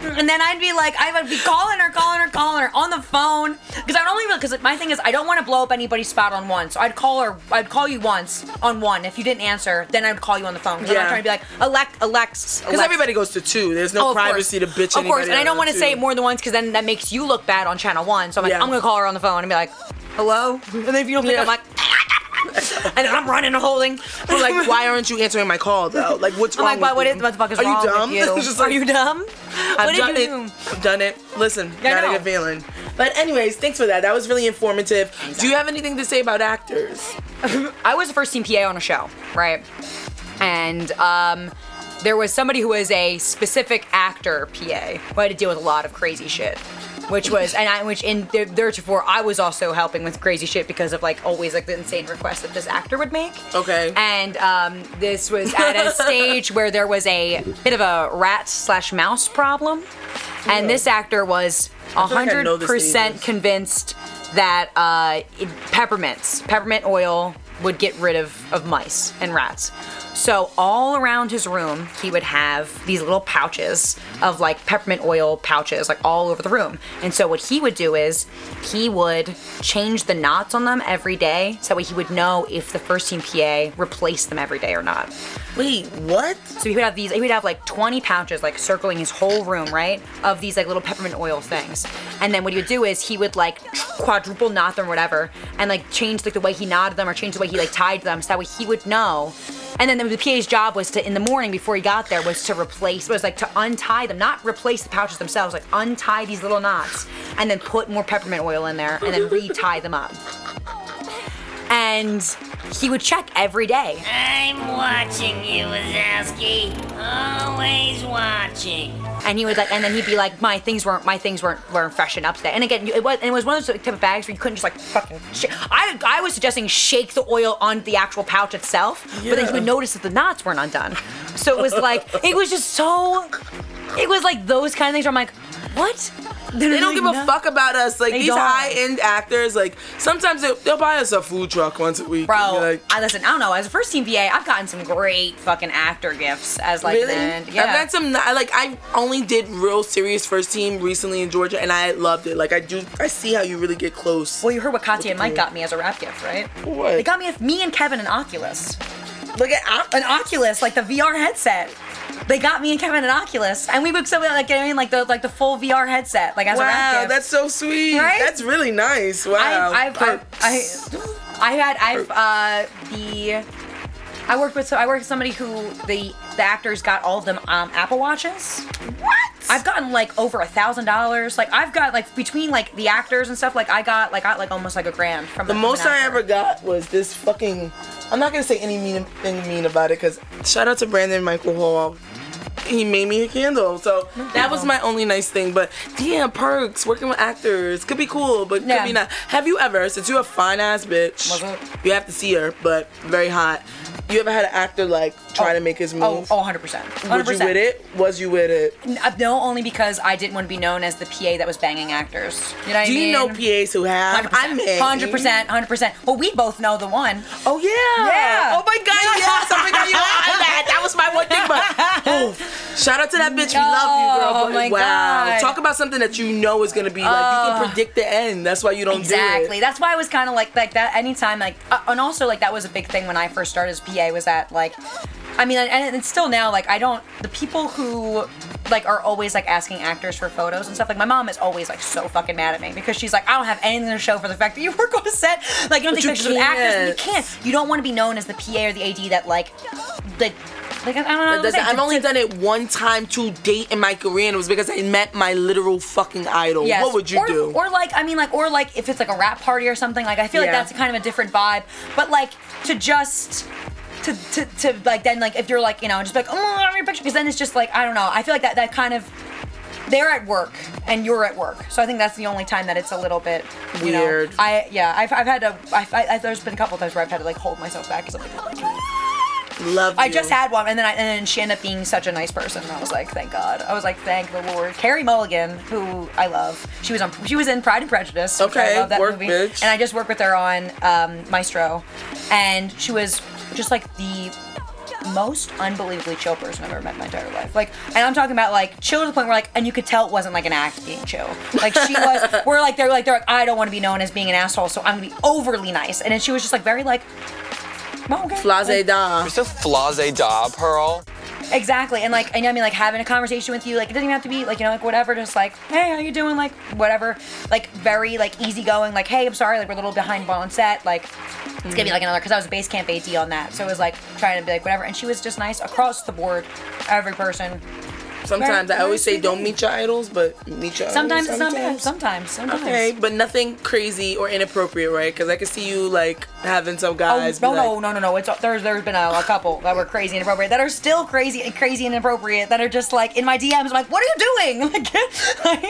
And then I'd be like, I would be calling her, calling her, calling her on the phone because I only because my thing is I don't want to blow up anybody's spot on one, so I'd call her, I'd call you once on one. If you didn't answer, then I'd call you on the phone. 'Cause I'm Yeah. not trying to be like Alex, Alex, Because everybody goes to two. There's no Oh, privacy to bitch Of course, and I don't want to say it more than once because then that makes you look bad on channel one. So I'm like, Yeah. I'm gonna call her on the phone and be like, hello. And then if you don't pick up, I'm like, and then I'm running and holding. Like, why aren't you answering my call though? Like, what's I'm wrong like, what, with what, you? is, what the fuck is Are wrong you dumb? with you? Just Are you dumb? I've done it. do? I've done it. Listen, Yeah, not a good feeling. But anyways, thanks for that. That was really informative. Do you have anything to say about actors? I was the first team PA on a show, right? And um, there was somebody who was a specific actor PA who had to deal with a lot of crazy shit. Which was, and I, which in there- theretofore, I was also helping with crazy shit because of like always like the insane requests that this actor would make. Okay. And um, this was at a stage where there was a bit of a rat slash mouse problem, and this actor was feel like hundred percent convinced that uh, it, peppermints, peppermint oil would get rid of, of mice and rats. So all around his room, he would have these little pouches of like peppermint oil pouches, like all over the room. And so what he would do is he would change the knots on them every day, so that way he would know if the first team PA replaced them every day or not. Wait, what? So he would have these. He would have like 20 pouches, like circling his whole room, right, of these like little peppermint oil things. And then what he would do is he would like quadruple knot them, or whatever, and like change like the way he knotted them or change the way he like tied them, so that way he would know. And then the PA's job was to, in the morning before he got there, was to replace, was like to untie them, not replace the pouches themselves, like untie these little knots, and then put more peppermint oil in there, and then re-tie them up. And he would check every day. I'm watching you, Wazowski. Always watching. And he would like, and then he'd be like, my things weren't, my things weren't, weren't freshened up today. And again, it was, and it was one of those type of bags where you couldn't just like fucking. Sh- I, I was suggesting shake the oil on the actual pouch itself, but then he would notice that the knots weren't undone. So it was like, it was just so, it was like those kind of things where I'm like, what? They don't give a fuck about us. Like They these high end actors, like sometimes they'll, they'll buy us a food truck once a week. Bro, like, I listen. I don't know. As a first team VA, I've gotten some great fucking actor gifts as like really? an I've got some. I like. I only did real serious first team recently in Georgia, and I loved it. Like I do. I see how you really get close. Well, you heard what Katya and Mike got me as a wrap gift, right? What? They got me, me and Kevin an Oculus. Look at an Oculus, like the VR headset. They got me and Kevin an Oculus, and we booked something like I mean, like the like the full VR headset, like as a wrap wow, that's so sweet. Right? That's really nice. Wow. I've, I've, I've, I, I had I've uh the I worked with so I worked with somebody who the the actors got all of them um, Apple watches. What? I've gotten like over a thousand dollars. Like I've got like between like the actors and stuff. Like I got like got like almost like a grand from The most I ever got was this fucking. I'm not gonna say any mean thing mean about it because shout out to Brandon Michael Hall. He made me a candle, so that was my only nice thing. But damn, perks working with actors could be cool, but Yeah. could be not. Have you ever, since you're a fine ass bitch, you have to see her, but very hot. You ever had an actor like try to make his move? Oh, oh, 100 percent. Was you with it? Was you with it? uh, No, only because I didn't want to be known as the PA that was banging actors. You know what Do I mean? you know PAs who have? I met. Hundred percent, hundred percent. Well, we both know the one. Oh yeah. Yeah. Oh my god, yes. Oh my god, you that. That was my one thing, but oh, shout out to that bitch. We love you, girl. Oh But my wow. God. Talk about something that you know is gonna be like you can predict the end. That's why you don't exactly. do it. That's why I was kind of like like that. Anytime like, uh, and also like that was a big thing when I first started as PA was that like, I mean, and, and still now like I don't the people who like are always like asking actors for photos and stuff. Like my mom is always like so fucking mad at me because she's like, I don't have anything to show for the fact that you work on a set. Like you don't But take you pictures with actors, you can't. You don't want to be known as the PA or the AD that like, like. Like, I don't know. That what to doesn't- say. I've only done it one time to date in my career, and it was because I met my literal fucking idol. Yes. What would you or, do? Or like, I mean, like, or like, if it's like a wrap party or something, like, I feel like Yeah. that's kind of a different vibe. But like, to just. To, to, to like then like if you're like you know just like oh I want your picture because then it's just like I don't know I feel like that that kind of they're at work and you're at work so I think that's the only time that it's a little bit you know, Weird. I yeah I've, I've had to I, I, there's been a couple times where I've had to like hold myself back because I'm like, Love I you. just had one, and then I, and then she ended up being such a nice person. And I was like, thank God. I was like, thank the Lord. Carey Mulligan, who I love, she was on, she was in Pride and Prejudice. which Okay, I love that work, movie. bitch. And I just worked with her on um, Maestro, and she was just like the most unbelievably chill person I've ever met in my entire life. Like, and I'm talking about like chill to the point where like, and you could tell it wasn't like an act being chill. Like she was, we're like they're like they're like I don't want to be known as being an asshole, so I'm gonna be overly nice. And then she was just like very like. "Oh, okay." Flase da. Just a flase da, Pearl. Exactly, and like, and I mean, like having a conversation with you, like it doesn't even have to be like you know, like whatever, just like, hey, how you doing, like whatever, like very like easygoing, like, hey, I'm sorry, like we're a little behind on set, like it's gonna be like another, because I was a base camp AD on that, so it was like trying to be like whatever, and she was just nice across the board, every person. Sometimes I always say don't meet your idols, but meet your Sometimes idols. it's not bad. Sometimes, sometimes. Okay, but nothing crazy or inappropriate, right? Because I can see you like having some guys. Oh, be no, like, no, no, no, no. It's there's there's been a, a couple that were crazy and inappropriate that are still crazy and crazy and inappropriate that are just like in my DMs. I'm like, what are you doing? Like,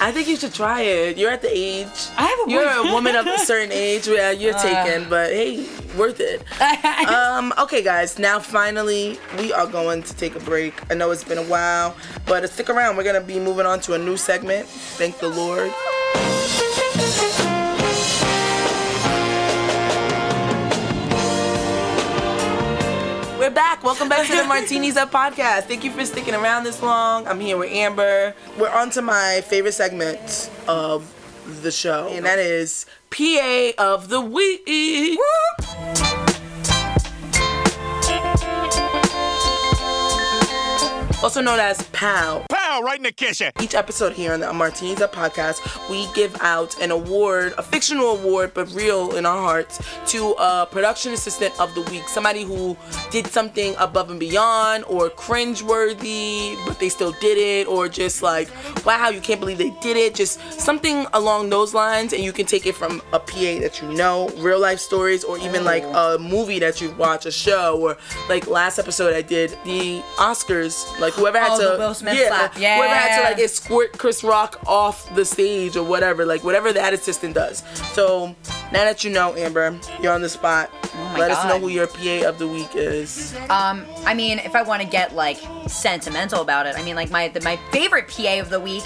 I think you should try it. You're at the age. I have a You're a woman of a certain age where you're Uh. taken, but hey, worth it. um, okay, guys, now finally we are going to take a break. I know it's been a while, but stick around. We're gonna be moving on to a new segment. Thank the Lord. We're back. Welcome back to the Martinis Up podcast. Thank you for sticking around this long. I'm here with Amber. We're on to my favorite segment of the show, and that is PA of the week. Also known as POW. Pow, right in the kitchen. Each episode here on the Martinis Up podcast, we give out an award, a fictional award, but real in our hearts, to a production assistant of the week. Somebody who did something above and beyond or cringeworthy, but they still did it, or just like, wow, you can't believe they did it. Just something along those lines, and you can take it from a PA that you know, real life stories, or even like a movie that you watch, a show, or like last episode I did the Oscars, like whoever had Oh, to, Will Smith yeah, slap. whoever had to like escort Chris Rock off the stage or whatever, like whatever that assistant does. So now that you know, Amber, you're on the spot. Oh Let us know who your PA of the week is. Um, I mean, if I want to get like sentimental about it, I mean, like my the, my favorite PA of the week,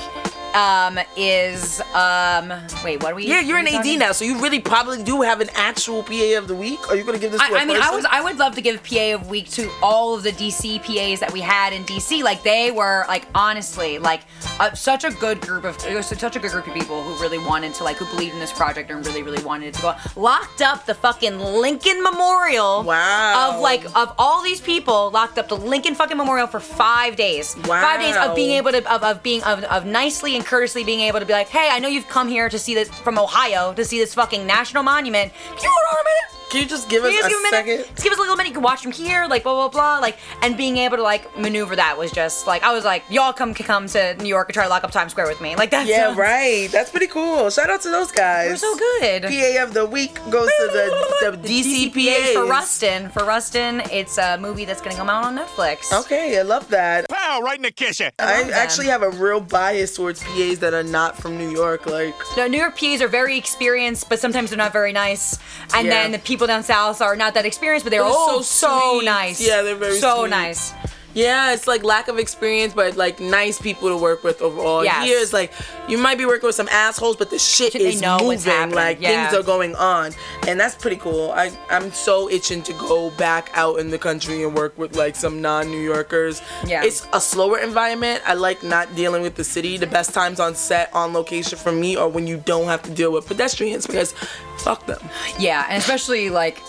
um, is um, wait, what are we? Yeah, you're an AD talking? now, so you really probably do have an actual PA of the week. Are you gonna give this to a I, I mean, I was I would love to give PA of week to all of the DC PAs that we had in DC. Like they were like honestly like uh, such a good group of it was such a good group of people who really wanted to like who believed in this project and really really wanted it to go. Locked up the fucking Lincoln Memorial. Wow. Of like of all these people locked up the Lincoln fucking Memorial for five days. Wow. Five days of being able to of, of being of, of nicely and courteously being able to be like, hey, I know you've come here to see this from Ohio to see this fucking national monument. You? Can you just give Can us you a just give a minute? second? Just give us a little minute. You can watch from here, like blah blah blah, like and being able to like maneuver that was just like I was like, y'all come come to New York and try to lock up Times Square with me. Like that's Yeah, right. That's pretty cool. Shout out to those guys. They're so good. PA of the week goes to the, the DC PAs. for Rustin. For Rustin, it's a movie that's gonna come out on Netflix. Okay, I love that. Pow, right in the kitchen. I, love them. actually have a real bias towards PAs that are not from New York. Like, No, New York PAs are very experienced, but sometimes they're not very nice. And Yeah. then the people down south are not that experienced, but they're, They're oh so so, nice. Yeah, they're very so sweet. nice. Yeah, it's like lack of experience, but like nice people to work with overall. Yes. Here is like you might be working with some assholes, but the shit They is moving. Like Yeah. things are going on, and that's pretty cool. I I'm so itching to go back out in the country and work with like some non-New Yorkers. Yeah. it's a slower environment. I like not dealing with the city. The best times on set, on location for me, are when you don't have to deal with pedestrians because fuck them. Yeah, and especially like,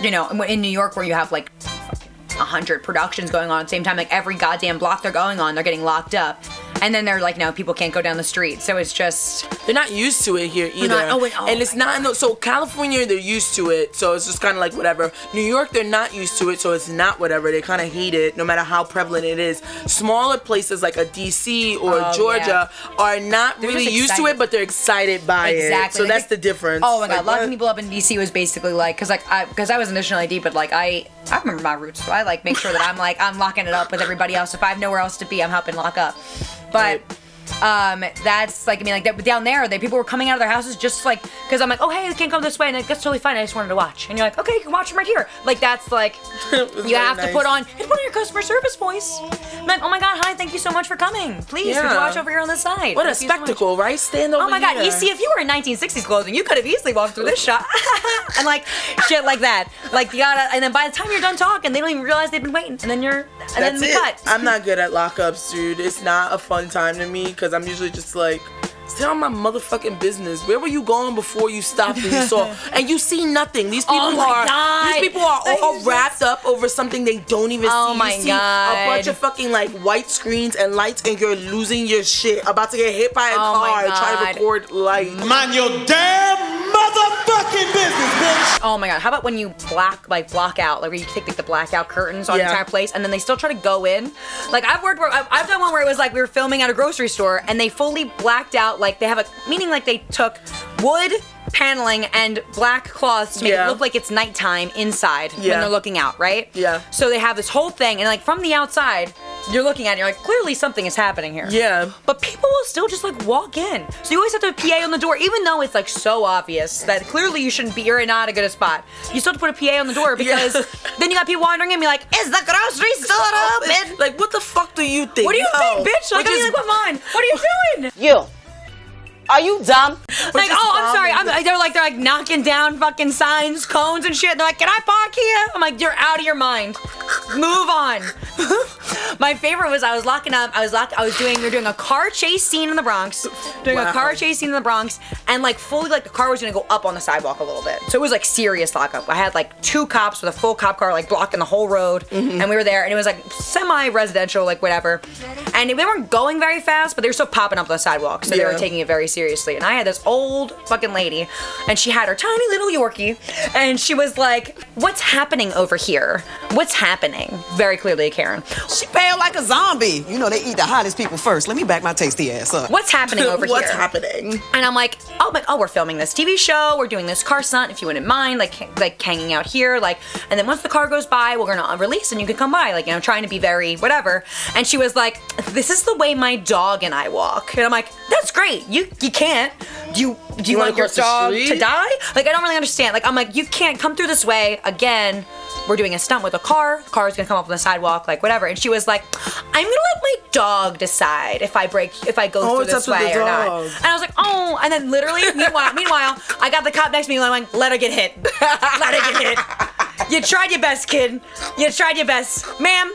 you know, in New York where you have like a hundred productions going on at the same time, like every goddamn block they're going on, they're getting locked up. And then they're like, no, people can't go down the street. So it's just They're not used to it here either. not- oh, and- oh and it's not in the, so California they're used to it, so it's just kind of like whatever. New York they're not used to it, so it's not whatever. They kind of hate it, no matter how prevalent it is. Smaller places like a DC or Oh, Georgia are not They're really used to it, but they're excited by it. Exactly. So Like, that's the difference. Oh my god, Like, locking what? people up in DC was basically like, cause like I, cause I was initially AD, but like I, I remember my roots, so I like make sure that I'm like I'm locking it up with everybody else. If I have nowhere else to be, I'm helping lock up. But um, that's like I mean like that down there, they people were coming out of their houses just like, cause I'm like, oh hey, they can't come this way, and like, that's totally fine. I just wanted to watch, and you're like, okay, you can watch them right here. Like that's like you have to put on it's one of your customer service voice. I'm like, oh my god, hi, thank you so much for coming. Please, Yeah. you watch over here on this side? What a Thank you so spectacle, right? Stand over Oh my god, here. you see, if you were in 1960s clothing, you could have easily walked through this shot. and like shit like that. Like you gotta and then by the time you're done talking, they don't even realize they've been waiting. And then you're and then That's we it. cut. I'm not good at lockups, dude. It's not a fun time to me because I'm usually just like, stay on my motherfucking business. Where were you going before you stopped and you saw? and you see nothing. These oh people Oh are God. these people are all wrapped up over something they don't even Oh see. my you see God. a bunch of fucking like white screens and lights, and you're losing your shit. About to get hit by a Oh my car and try to record light. Mind your damn motherfucking business, bitch. Oh my god, how about when you black like block out, like where you take like the blackout curtains on Yeah. the entire place and then they still try to go in? Like I've worked where I've, I've done one where it was like we were filming at a grocery store and they fully blacked out like they have a meaning like they took wood paneling and black cloths to make Yeah. it look like it's nighttime inside Yeah. when they're looking out, right? Yeah. So they have this whole thing and like from the outside, you're looking at it, you're like, clearly something is happening here. Yeah. But people will still just like walk in. So you always have to have a PA on the door, even though it's like so obvious that clearly you shouldn't be, you're not a good spot. You still have to put a PA on the door because then you got people wandering in and be like, is the grocery store open? Like, what the fuck do you think? What do you No. think, bitch? Like, Which I mean, is- like, what mine? What are you doing? You. Are you dumb? Like, oh, I'm sorry. I'm, they're like they're like knocking down fucking signs, cones, and shit. They're like, can I park here? I'm like, you're out of your mind. Move on. My favorite was I was locking up. I was locked. I was doing. We are doing a car chase scene in the Bronx. Doing a car chase scene in the Bronx, and like fully like the car was gonna go up on the sidewalk a little bit. So it was like serious lockup. I had like two cops with a full cop car like blocking the whole road, Mm-hmm. and we were there, and it was like semi-residential, like whatever. And they weren't going very fast, but they were still popping up the sidewalk, so they were taking it very seriously. And I had this old fucking lady, and she had her tiny little Yorkie, and she was like, "What's happening over here? What's happening?" Very clearly, a Karen. She pale like a zombie. You know they eat the hottest people first. Let me back my tasty ass up. What's happening over here? What's happening? And I'm like, oh, my, oh, we're filming this TV show. We're doing this car stunt. If you wouldn't mind, like, like hanging out here, like, and then once the car goes by, we're gonna release and you can come by, like, you know, trying to be very whatever. And she was like, this is the way my dog and I walk. And I'm like, that's great. You you can't. Do you do you, You wanna your dog to die? Like, I don't really understand. Like, I'm like, you can't come through this way again. We're doing a stunt with a car. The car's gonna come up on the sidewalk, like whatever. And she was like, "I'm gonna let my dog decide if I break, if I go Oh, through this up to the way or not." And I was like, oh, and then literally, meanwhile, meanwhile, I got the cop next to me and I'm like, let her get hit. Let her get hit. You tried your best, kid. You tried your best. Ma'am,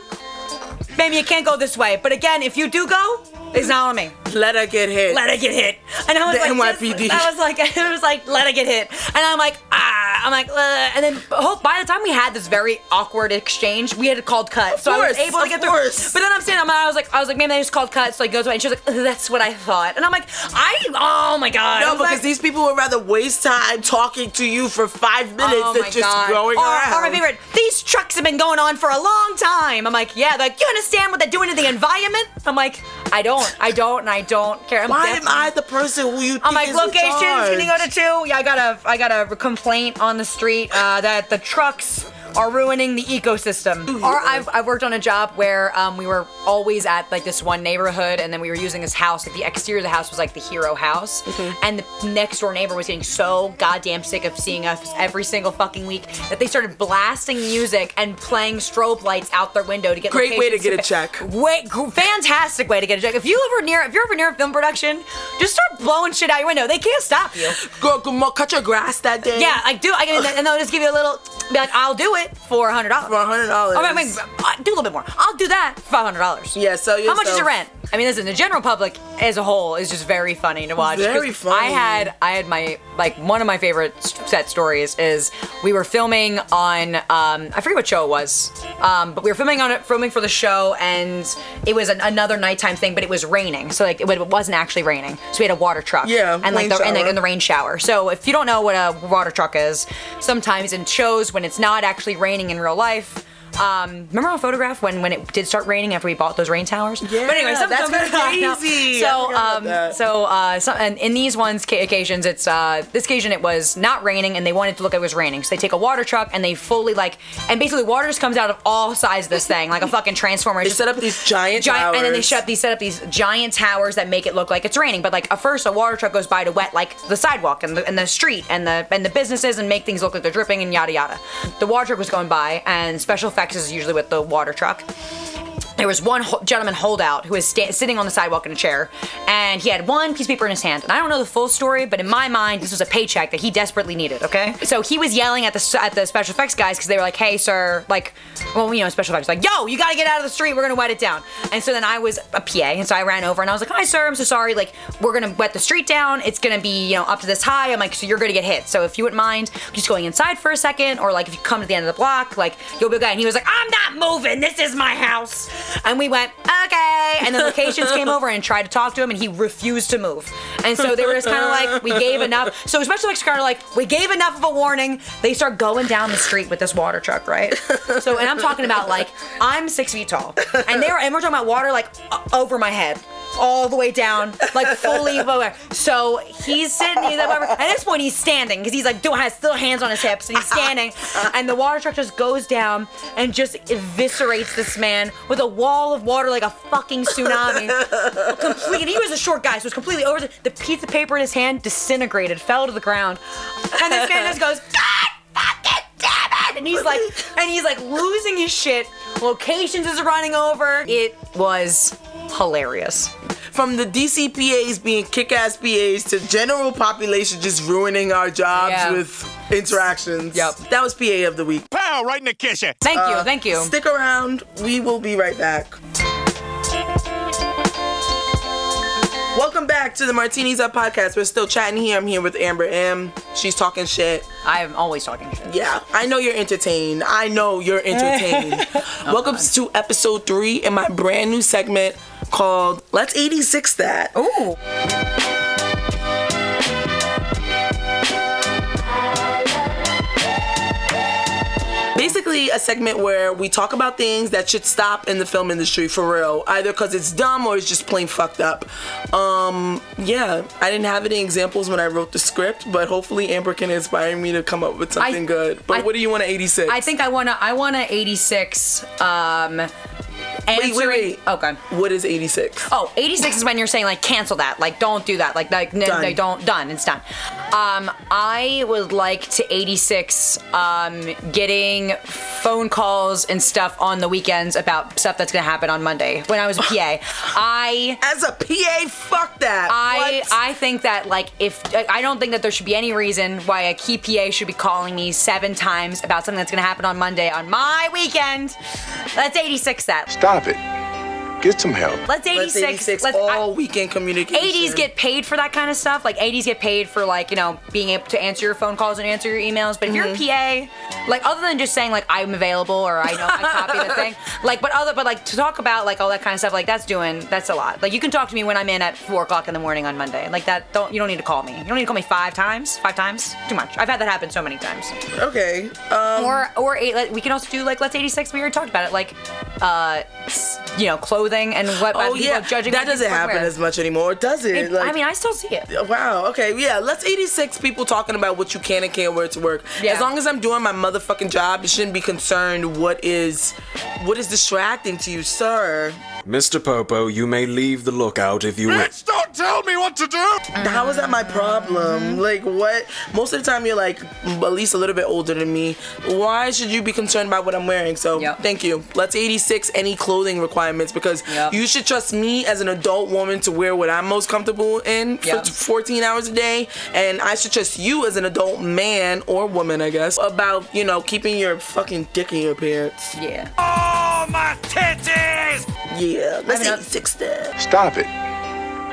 ma'am, you can't go this way. But again, if you do go, it's not on me. Let her get hit. Let her get hit. And I was The like, NYPD. Just, I was like, it was like, let her get hit. And I'm like, ah, I'm like, uh, and then oh, by the time we had this very awkward exchange, we had called cut. so I was course, able to of get course. through. But then I'm standing, I'm, I was like, I was like, man, they just called cut. So he goes away, and she was like, that's what I thought. And I'm like, I, oh my god. No, because like, these people would rather waste time talking to you for five minutes Oh than just God. going or, around. Or my favorite, these trucks have been going on for a long time. I'm like, yeah, like, you understand what they're doing to the environment? I'm like, I don't, I don't, and I don't care. I'm Why am I the person who you I'm like locations. Can you go to two? Yeah, I got a I got a complaint on the street uh, that the trucks are ruining the ecosystem. Or I've, I've worked on a job where um, we were always at like this one neighborhood, and then we were using this house. Like the exterior of the house was like the hero house, and the next door neighbor was getting so goddamn sick of seeing us every single fucking week that they started blasting music and playing strobe lights out their window to get Great way to get a check. Wait, fantastic way to get a check. If you ever near, if you're ever near a film production, just start blowing shit out your window. They can't stop you. Go, go, cut your grass that day. Yeah, I do. I and they'll just give you a little, be like, I'll do it for a hundred dollars. For a hundred dollars. Oh, wait, wait, uh, do a little bit more. I'll do that for five hundred dollars. Yeah, so How much is your rent? I mean, listen, the general public as a whole is just very funny to watch. Very funny. I had, I had my like one of my favorite set stories is we were filming on, um, I forget what show it was, um, but we were filming on it, filming for the show, and it was an, another nighttime thing, but it was raining, so like it, it wasn't actually raining. So we had a water truck. Yeah, and like the, and, like, in the rain shower. So if you don't know what a water truck is, sometimes in shows when it's not actually raining in real life. Um, remember on photograph when when it did start raining after we bought those rain towers? Yeah, but anyway, some, that's some- crazy. So um, so uh, so, and in these ones ca- occasions, it's uh, this occasion it was not raining, and they wanted to look like it was raining. So they take a water truck and they fully like, and basically water just comes out of all sides of this thing, like a fucking transformer. They set up these giant giant, and then they towers. shut these set up these giant towers that make it look like it's raining. But like at first, a water truck goes by to wet like the sidewalk and the, and the street and the and the businesses and make things look like they're dripping and yada yada. The water truck was going by, and special effects is usually with the water truck. There was one ho- gentleman holdout who was sta- sitting on the sidewalk in a chair, and he had one piece of paper in his hand. And I don't know the full story, but in my mind, this was a paycheck that he desperately needed. Okay, so he was yelling at the at the special effects guys because they were like, "Hey, sir, like, well, you know, special effects like, yo, you gotta get out of the street. We're gonna wet it down." And so then I was a PA, and so I ran over and I was like, "Hi, sir, I'm so sorry. Like, we're gonna wet the street down. It's gonna be, you know, up to this high. I'm like, so you're gonna get hit. So if you wouldn't mind just going inside for a second, or like if you come to the end of the block, like you'll be okay." And he was like, "I'm not moving. This is my house." And we went, "Okay." And then locations came over and tried to talk to him, and he refused to move. And so they were just kind of like, "We gave enough." So especially like of like, "We gave enough of a warning." They start going down the street with this water truck, right? So and I'm talking about like I'm six feet tall, and they were and we're talking about water like over my head. All the way down, like fully over. So he's sitting, he's like, whatever. At this point, he's standing because he's like doing has still hands on his hips, and he's standing. And the water truck just goes down and just eviscerates this man with a wall of water like a fucking tsunami. Completely, he was a short guy, so it was completely over. The, the piece of paper in his hand disintegrated, fell to the ground, and this man just goes, God fucking damn it! And he's like, and he's like losing his shit. Locations is running over. It was hilarious. From the DC PAs being kick-ass PAs to general population just ruining our jobs Yeah. with interactions. Yep. That was PA of the week. Pow, right in the kitchen. Thank you, uh, thank you. Stick around. We will be right back. Back to the Martinis Up podcast. We're still chatting here. I'm here with Amber M. She's talking shit. I'm always talking shit. Yeah, I know you're entertained. I know you're entertained. Welcome to episode three in my brand new segment called Let's 86 That. Ooh. Basically, a segment where we talk about things that should stop in the film industry for real, either because it's dumb or it's just plain fucked up. Um, yeah, I didn't have any examples when I wrote the script, but hopefully Amber can inspire me to come up with something good. But I- what do you want at 86? I think I wanna I wanna 86 um wait, answering- wait. Okay. What is 86? Oh, 86 is when you're saying like cancel that, like don't do that, like like no, no don't done, it's done. Um, I would like to 86 um getting phone calls and stuff on the weekends about stuff that's gonna happen on Monday when I was a PA. I as a PA, fuck that. I What? I think that like if I don't think that there should be any reason why a key PA should be calling me seven times about something that's gonna happen on Monday on my weekend. Let's 86 that. Stop it. Get some help. Let's 86. Let's 86 let's- all weekend communication. ADs get paid for that kind of stuff. Like ADs get paid for like, you know, being able to answer your phone calls and answer your emails. But if you're a PA, like other than just saying like I'm available or I know I copy the thing, like but other but like to talk about like all that kind of stuff, like that's doing that's a lot. Like you can talk to me when I'm in at four o'clock in the morning on Monday. Like that don't you don't need to call me. You don't need to call me five times. Five times? Too much. I've had that happen so many times. Okay. Um, or or eight, like, we can also do like let's 86. We already talked about it. Like uh you know, clothing and what Oh people yeah, judging that doesn't happen as much anymore, does it? It- I mean, I still see it. Wow. Okay. Yeah. Let's 86 people talking about what you can and can't wear to work. Yeah. As long as I'm doing my motherfucking job, you shouldn't be concerned what is what is distracting to you, sir. Mr. Popo, you may leave the lookout if you wish. Don't tell me what to do. How is that my problem? Like what? Most of the time you're like at least a little bit older than me. Why should you be concerned about what I'm wearing? So thank you. Let's 86 any clothing requirements because you should trust me as an adult woman to wear what I'm most comfortable in for Yep. 14 hours a day, and I should trust you as an adult man or woman, I guess, about you know keeping your fucking dick in your pants. Yeah. Oh, my titties! Yeah. Let's eat mean, 86. Stop it.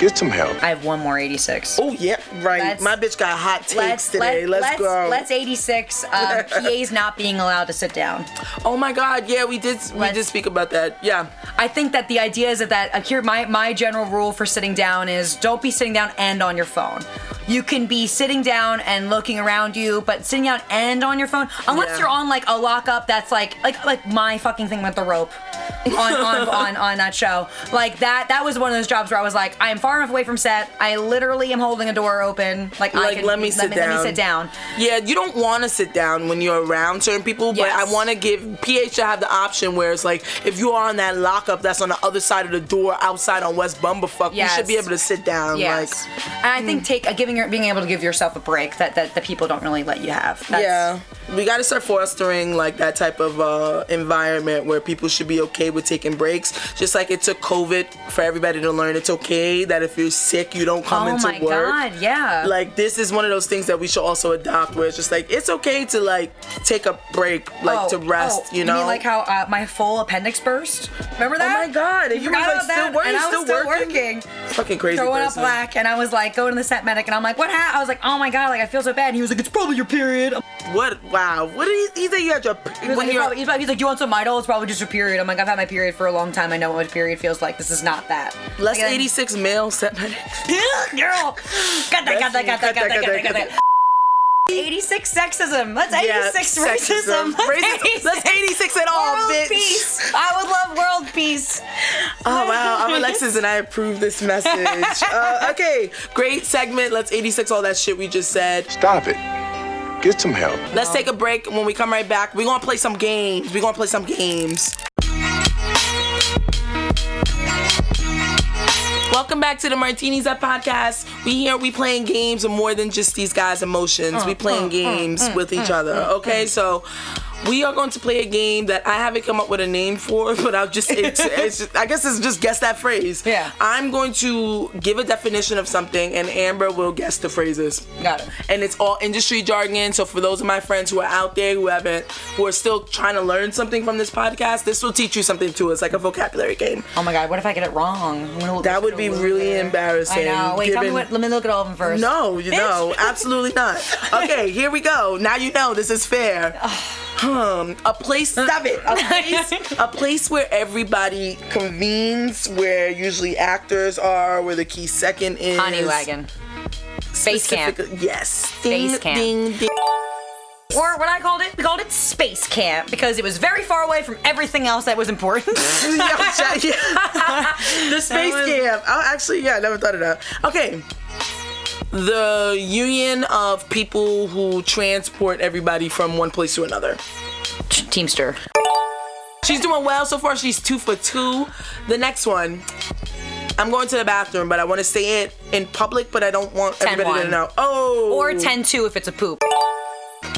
Get some help. I have one more 86. Oh yeah, right. Let's- My bitch got hot takes Let's today. let, let's, let's go. Let's 86. Um, PA's not being allowed to sit down. Oh my God! Yeah, we did. We did speak about that. Yeah. I think that the idea is that, that uh, here my my general rule for sitting down is don't be sitting down and on your phone. You can be sitting down and looking around you, but sitting down and on your phone, unless Yeah. you're on like a lockup that's like like like my fucking thing with the rope on on, on on that show. Like that that was one of those jobs where I was like, I am far enough away from set. I literally am holding a door open. Like, I can, let me sit Let down. me sit down. Yeah, you don't want to sit down when you're around certain people, but I want to give PH to have the option where it's like if you are on that lockup that's on the other side of the door outside on West Bumblefuck, you should be able to sit down. Yes. Like, and I think take uh, giving your, being able to give yourself a break that that the people don't really let you have. That's, yeah, we got to start fostering like that type of uh, environment where people should be okay with taking breaks. Just like it took COVID for everybody to learn it's okay that if you're sick, you don't come oh into work. Oh my god, yeah. Like this is one of those things that we should also adopt, where it's just like it's okay to like take a break, like Oh, to rest. oh, you know, mean like how uh, my full appendix burst? Remember that? Oh my god! You And you forgot was like that? still working, and I was still, working. working. Fucking crazy. Throwing up person. black, and I was like going to the set medic, and I'm like, "What happened?" I was like, "Oh my god, like I feel so bad." And he was like, "It's probably your period." What? Wow. What did he, he say? You had your He was, like, it's probably, he's probably- he's like, you want some Midol? It's probably just your period." I'm like, "I've had my period for a long time. I know what a period feels like. This is not that." less Like, 86 male set medic. Girl, got that, got that, got that, got that, got that, 86 sexism. Let's 86 Yeah, racism. sexism. Racism. Let's 86 it all, world bitch. peace. I would love world peace. Oh wow, I'm Alexis and I approve this message. uh, okay, great segment. Let's 86 all that shit we just said. Stop it. Get some help. Let's take a break. When we come right back, we're gonna play some games. We're gonna play some games. Welcome back to the Martinis Up podcast. We here, we playing games with more than just these guys' emotions. we mm, playing mm, mm, games with each other. Okay, so we are going to play a game that I haven't come up with a name for, but I'll just, it's, it's just, I guess it's just guess that phrase. Yeah. I'm going to give a definition of something, and Amber will guess the phrases. Got it. And it's all industry jargon. So for those of my friends who are out there who haven't, who are still trying to learn something from this podcast, this will teach you something too. It's like a vocabulary game. Oh my god, what if I get it wrong? I'm gonna look That would be really embarrassing. I know. Wait, tell me given- what. Let me look at all of them first. No, you know, absolutely not. Okay, here we go. Now you know this is fair. Um, a place seven. A place, a place where everybody convenes, where usually actors are, where the key second is. Honey wagon. Space camp. Yes. Space camp. Ding, ding. Or what I called it, we called it space camp because it was very far away from everything else that was important. the space camp. Oh, actually, yeah, I never thought of that. Okay. The union of people who transport everybody from one place to another. Teamster. She's doing well so far. She's two for two. The next one. I'm going to the bathroom, but I want to say it in public, but I don't want everybody to know. Oh. Or 10-2 if it's a poop.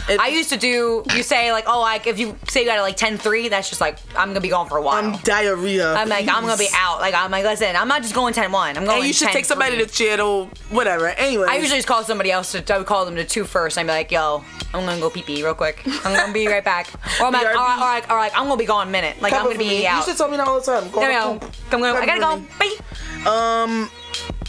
I used to do, you say like, oh, like if you say you got it like 10-3, that's just like, I'm gonna be gone for a while. I'm diarrhea. I'm like, I'm gonna be out. Like, I'm like, listen, I'm not just going 10-1. I'm going And you should take somebody to the channel, whatever. Anyway. I usually just call somebody else to, I would call them to two first. I'd be like, yo, I'm gonna go pee pee real quick. I'm gonna be right back. Or I'm like, or, BRB. or, like, or like, I'm gonna be gone a minute. Like, I'm gonna be me. out. You should tell me that all the time. Go There we to go. poop. I'm gonna, I gotta go. me. Bye. Um,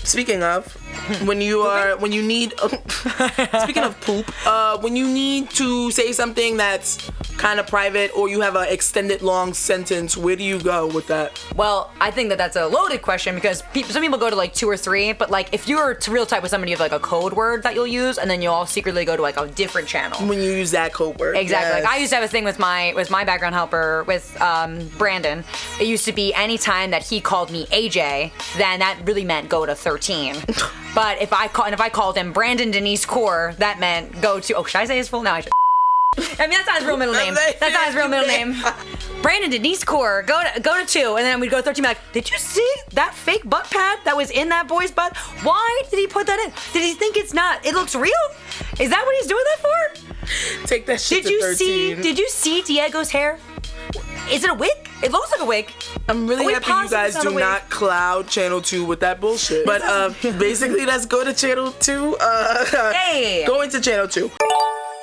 speaking of, when you are, when you need, speaking of poop, uh, when you need to say something that's kind of private or you have an extended long sentence, where do you go with that? Well, I think that that's a loaded question because pe- some people go to like two or three, but like if you're to real type with somebody, you have like a code word that you'll use, and then you'll all secretly go to like a different channel. When you use that code word. Exactly. Yes. Like I used to have a thing with my with my background helper with um, Brandon. It used to be any time that he called me AJ, then that really meant go to 13. but if I call and if I called him Brandon Denise Core, that meant go to. Oh, should I say his full? No, I should. I mean, that's not his real middle name. That's not his real middle name. Brandon Denise Core, go to go to two, and then we'd go to thirteen. Be like, did you see that fake butt pad that was in that boy's butt? Why did he put that in? Did he think it's not? It looks real. Is that what he's doing that for? Take that shit Did you 13. see? Did you see Diego's hair? Is it a wig? It looks like a wig. I'm really Are we happy you guys do not cloud channel 2 with that bullshit. But uh, basically, let's go to channel 2. Uh, Hey. Going to channel 2.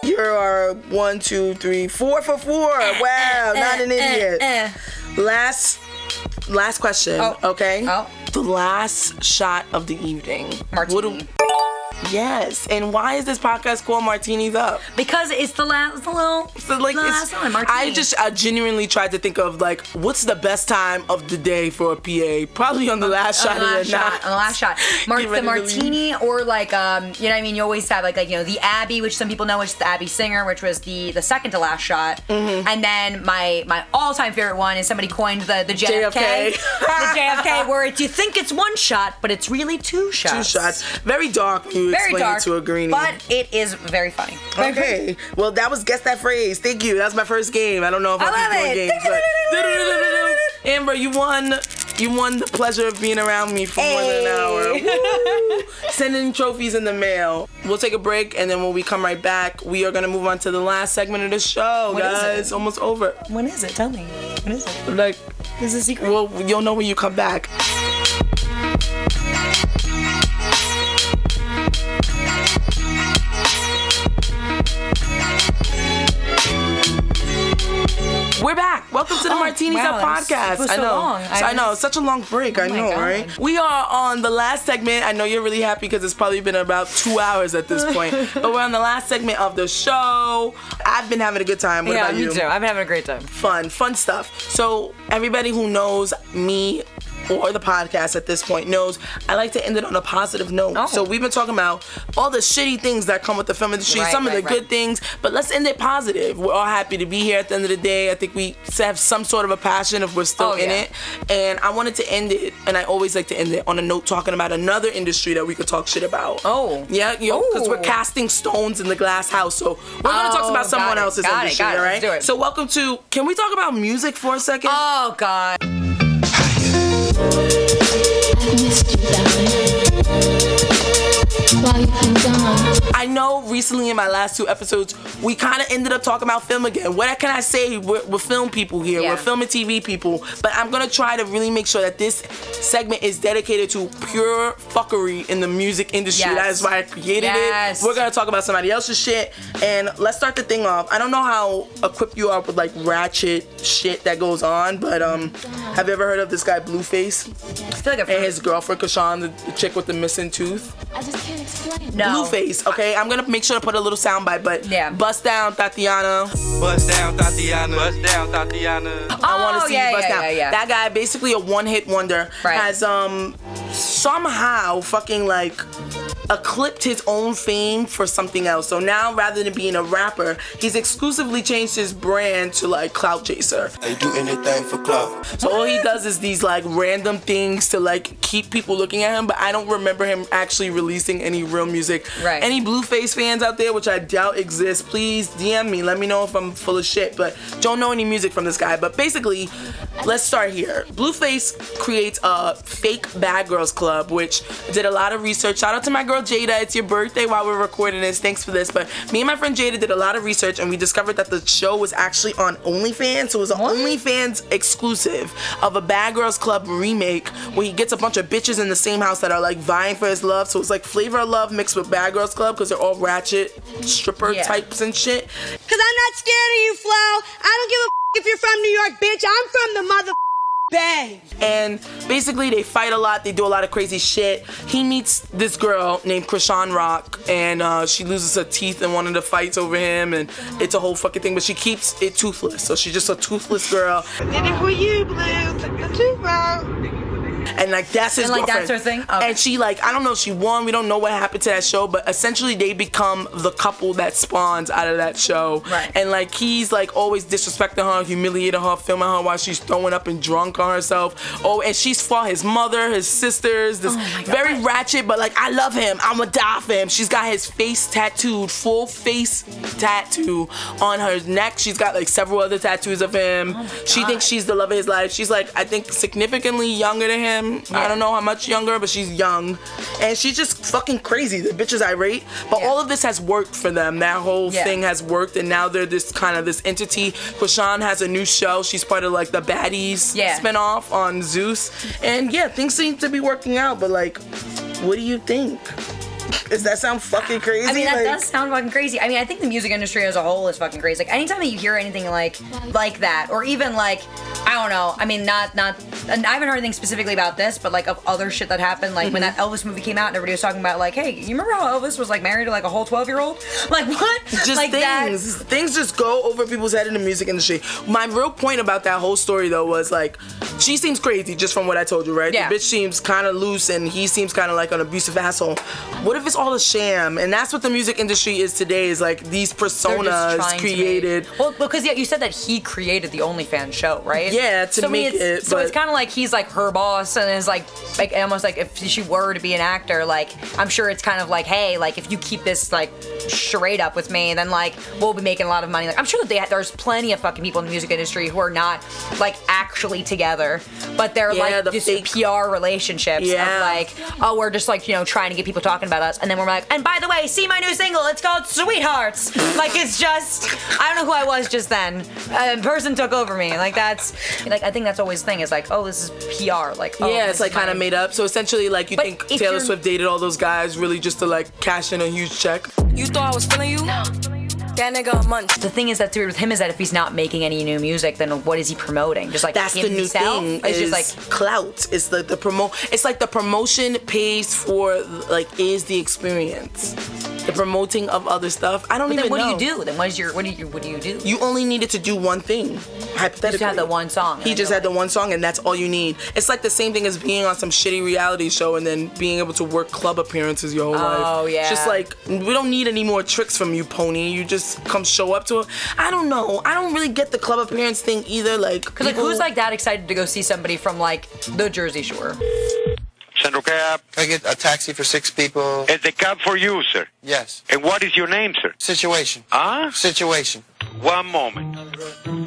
You are one, two, three, four for four. Eh, Wow, not an idiot. Last, last question. Okay. Oh. The last shot of the evening. Martini. Yes. And why is this podcast called Martinis Up? Because it's the last, the little, So like, the it's, last one, martini. I just I genuinely tried to think of like what's the best time of the day for a PA? Probably on the last shot the last of the shot, night. on the last shot. Mar- the martini, or like, um, you know, what I mean, you always have like, like you know, the Abbey, which some people know, which is the Abbey Singer, which was the the second to last shot, Mm-hmm. and then my my all time favorite one is somebody coined the the JFK, JFK. the JFK, where it's you think it's one shot, but it's really two shots. Two shots. Very dark Very explain dark it to a greenie. but it is very funny. Very funny. Okay. Well, that was guess that phrase. Thank you. That's my first game. I don't know if I I'll love keep doing it. games, but Amber, you won. You won the pleasure of being around me for more than an hour. Sending trophies in the mail. We'll take a break, and then when we come right back, we are gonna move on to the last segment of the show, is guys. it? Almost over. When is it? Tell me. When is it? Like, This is a secret. well, you'll know when you come back. We're back. Welcome to the Oh, Martinis wow, Up podcast. was I know. long. I So I know. Such a long break. I Oh my know, God. right? We are on the last segment. I know you're really happy because it's probably been about two hours at this point. but we're on the last segment of the show. I've been having a good time. What yeah, about me you? too. I've been having a great time. fun, fun stuff. So everybody who knows me or the podcast at this point knows I like to end it on a positive note. Oh. So we've been talking about all the shitty things that come with the film industry, Right, some of right, the good things, but let's end it positive. We're all happy to be here at the end of the day. I think we have some sort of a passion if we're still Oh, in yeah. it. And I wanted to end it, and I always like to end it on a note talking about another industry that we could talk shit about. Oh. Yeah, you know, because we're casting stones in the glass house. So we're gonna talk Oh, about someone it, else's industry, it. all Let's right? do it. So welcome to. Can we talk about music for a second? Oh God. I missed you, darling. I know recently in my last two episodes, we kind of ended up talking about film again. What can I say? We're, we're film people here. Yeah. We're film and TV people. But I'm gonna try to really make sure that this segment is dedicated to pure fuckery in the music industry. Yes. That is why I created Yes. it. We're gonna talk about somebody else's shit. And let's start the thing off. I don't know how equipped you are with like ratchet shit that goes on, but um, have you ever heard of this guy Blueface? I feel like I've and his girlfriend Chrisean, the, the chick with the missing tooth. I just can't explain. No. Blueface. Okay, I'm gonna make sure to put a little soundbite, but Yeah. bust down Thotiana. Bust down, Thotiana. Bust down, Thotiana. I want to Oh, see yeah, you bust yeah, down. yeah, yeah. That guy, basically a one-hit wonder, Right. has um somehow fucking like eclipsed his own fame for something else. So now, rather than being a rapper, he's exclusively changed his brand to like clout chaser. They do anything for clout. So all he does is these like random things to like keep people looking at him, but I don't remember him actually releasing any real music. Right. Any Blueface fans out there, which I doubt exists, please DM me. Let me know if I'm full of shit, but don't know any music from this guy. But basically, let's start here. Blueface creates a fake Bad Girls Club, which did a lot of research. Shout out to my girl Jada. It's your birthday while we're recording this. Thanks for this. But me and my friend Jada did a lot of research and we discovered that the show was actually on OnlyFans. So it was an OnlyFans exclusive of a Bad Girls Club remake where he gets a bunch of bitches in the same house that are like vying for his love. So it's like Flavor of Love mixed with Bad Girls Club because they're all ratchet stripper types and shit. Cause I'm not scared of you, Flo. I don't give a f- if you're from New York, bitch. I'm from the mother Bay. And basically, they fight a lot. They do a lot of crazy shit. He meets this girl named Chrisean Rock, and uh, she loses her teeth in one of the fights over him, and it's a whole fucking thing. But she keeps it toothless, so she's just a toothless girl. Did it for you, Blue. The tooth out. And like that's his And, like, girlfriend. that's her thing? Okay. And she like I don't know she won. We don't know what happened to that show, but essentially they become the couple that spawns out of that show. Right. And like he's like always disrespecting her, humiliating her, filming her while she's throwing up and drunk on herself. Oh, and she's fought his mother, his sisters. This Oh very ratchet, but like I love him. I'ma die for him. She's got his face tattooed, full face tattoo on her neck. She's got like several other tattoos of him. Oh she thinks she's the love of his life. She's like I think significantly younger than him. I don't know how much younger, but she's young, and she's just fucking crazy. The bitch is irate, but all of this has worked for them. That whole Yeah. thing has worked, and now they're this kind of this entity. Chrisean has a new show. She's part of like the Baddies Yeah. spinoff on Zeus, and yeah, things seem to be working out. But like, what do you think? Does that sound fucking crazy? I mean, that Like- does sound fucking crazy. I mean, I think the music industry as a whole is fucking crazy. Like, anytime that you hear anything like like that, or even like, I don't know. I mean, not not. And I haven't heard anything specifically about this, but like of other shit that happened. Like when that mm-hmm. Elvis movie came out, and everybody was talking about like, hey, you remember how Elvis was like married to like a whole twelve year old? Like what? just like things. Things just go over people's head in the music industry. My real point about that whole story though was like, she seems crazy just from what I told you, right? Yeah. The bitch seems kind of loose and he seems kind of like an abusive asshole. What if it's all a sham? And that's what the music industry is today. Is like these personas make- created. well, because yeah, you said that he created the OnlyFans show, right? Yeah, to so, make it's- it, So it's kind of like he's like her boss, and is like like almost like if she were to be an actor, like I'm sure it's kind of like, hey, like if you keep this like charade up with me, then like we'll be making a lot of money. Like I'm sure that they, there's plenty of fucking people in the music industry who are not like actually together, but they're Yeah, like the just fake- PR relationships Yeah. of like, oh, we're just like you know trying to get people talking about us, and then we're like, and by the way, see my new single, it's called Sweethearts. like it's just, I don't know who I was just then. A person took over me. Like that's, like I think that's always the thing is like, oh, this is PR. Like oh, yeah, it's like kind of made up. So essentially, like you But think Taylor Swift dated all those guys really just to like cash in a huge check? You thought I was feeling you? That nigga a munch. The thing is that's weird with him is that if he's not making any new music, then what is he promoting? Just like That's the new himself? thing. It's is just like clout. It's the the promo. It's like the promotion pays for like is the experience. The promoting of other stuff. I don't even know. But even then what know. do you do? Then what is your what do you what do you do? You only needed to do one thing. Hypothetically, he just had the one song. He just had the one song, and that's all you need. It's like the same thing as being on some shitty reality show and then being able to work club appearances your whole life. Oh, It's yeah. just like we don't need any more tricks from you, Pony. You just come show up to it. I don't know. I don't really get the club appearance thing either. Like, Because like who's like that excited to go see somebody from like the Jersey Shore? Central Cab. Can I get a taxi for six people? It's the cab for you, sir. Yes. And what is your name, sir? Situation. Huh? Situation. One moment.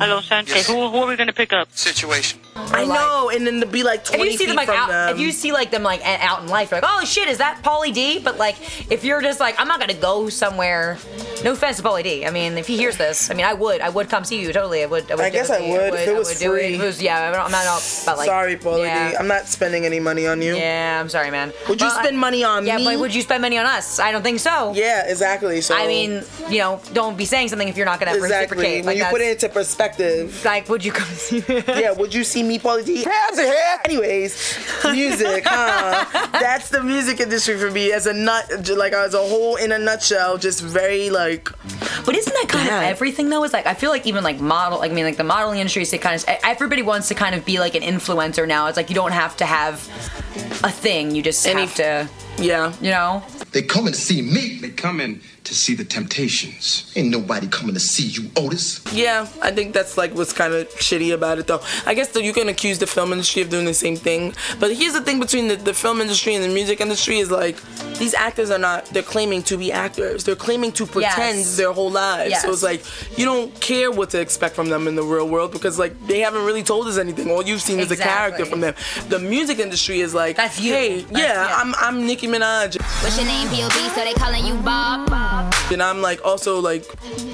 Hello, Sanchez. Who, who are we gonna pick up? Situation. I know, and then to be like If 20 you see them like from out, them. if you see like them like a- out in life, you're like, oh shit, is that Pauly D? But like, if you're just like, I'm not gonna go somewhere. No offense to Pauly D. I mean, if he hears this, I mean, I would, I would come see you. Totally, I would. I, would I guess I definitely- would, if it was would do free. If it was, yeah, I'm not, I'm not about like. Sorry, Pauly yeah. D. I'm not spending any money on you. Yeah, I'm sorry, man. Would you Well, I- spend money on me? yeah, me? but would you spend money on us? I don't think so. Yeah, exactly. So I mean, you know, don't be saying something if you're not gonna exactly. Reciprocate. When Like you put it into perspective, like, would you come see? Me? Yeah, would you see me, Pauly D? Hands here. Anyways, music, huh? That's the music industry for me as a nut, like as a whole in a nutshell. Just very like. But isn't that kind Yeah. of everything though? Is like I feel like even like model, like I mean like the modeling industry is kind of everybody wants to kind of be like an influencer now. It's like you don't have to have a thing. You just have to. Yeah. You know. They come and see me. They coming to see the Temptations. Ain't nobody coming to see you, Otis. Yeah, I think that's like what's kind of shitty about it, though. I guess that you can accuse the film industry of doing the same thing, but here's the thing between the, the film industry and the music industry is like these actors are not. They're claiming to be actors. They're claiming to pretend Yes. their whole lives. Yes. So it's like you don't care what to expect from them in the real world because like they haven't really told us anything. All you've seen is a character from them. The music industry is like, That's you. hey, That's- yeah, yeah. I'm I'm Nicki Minaj. What's your name, POB? So they calling you Bob. And I'm like also like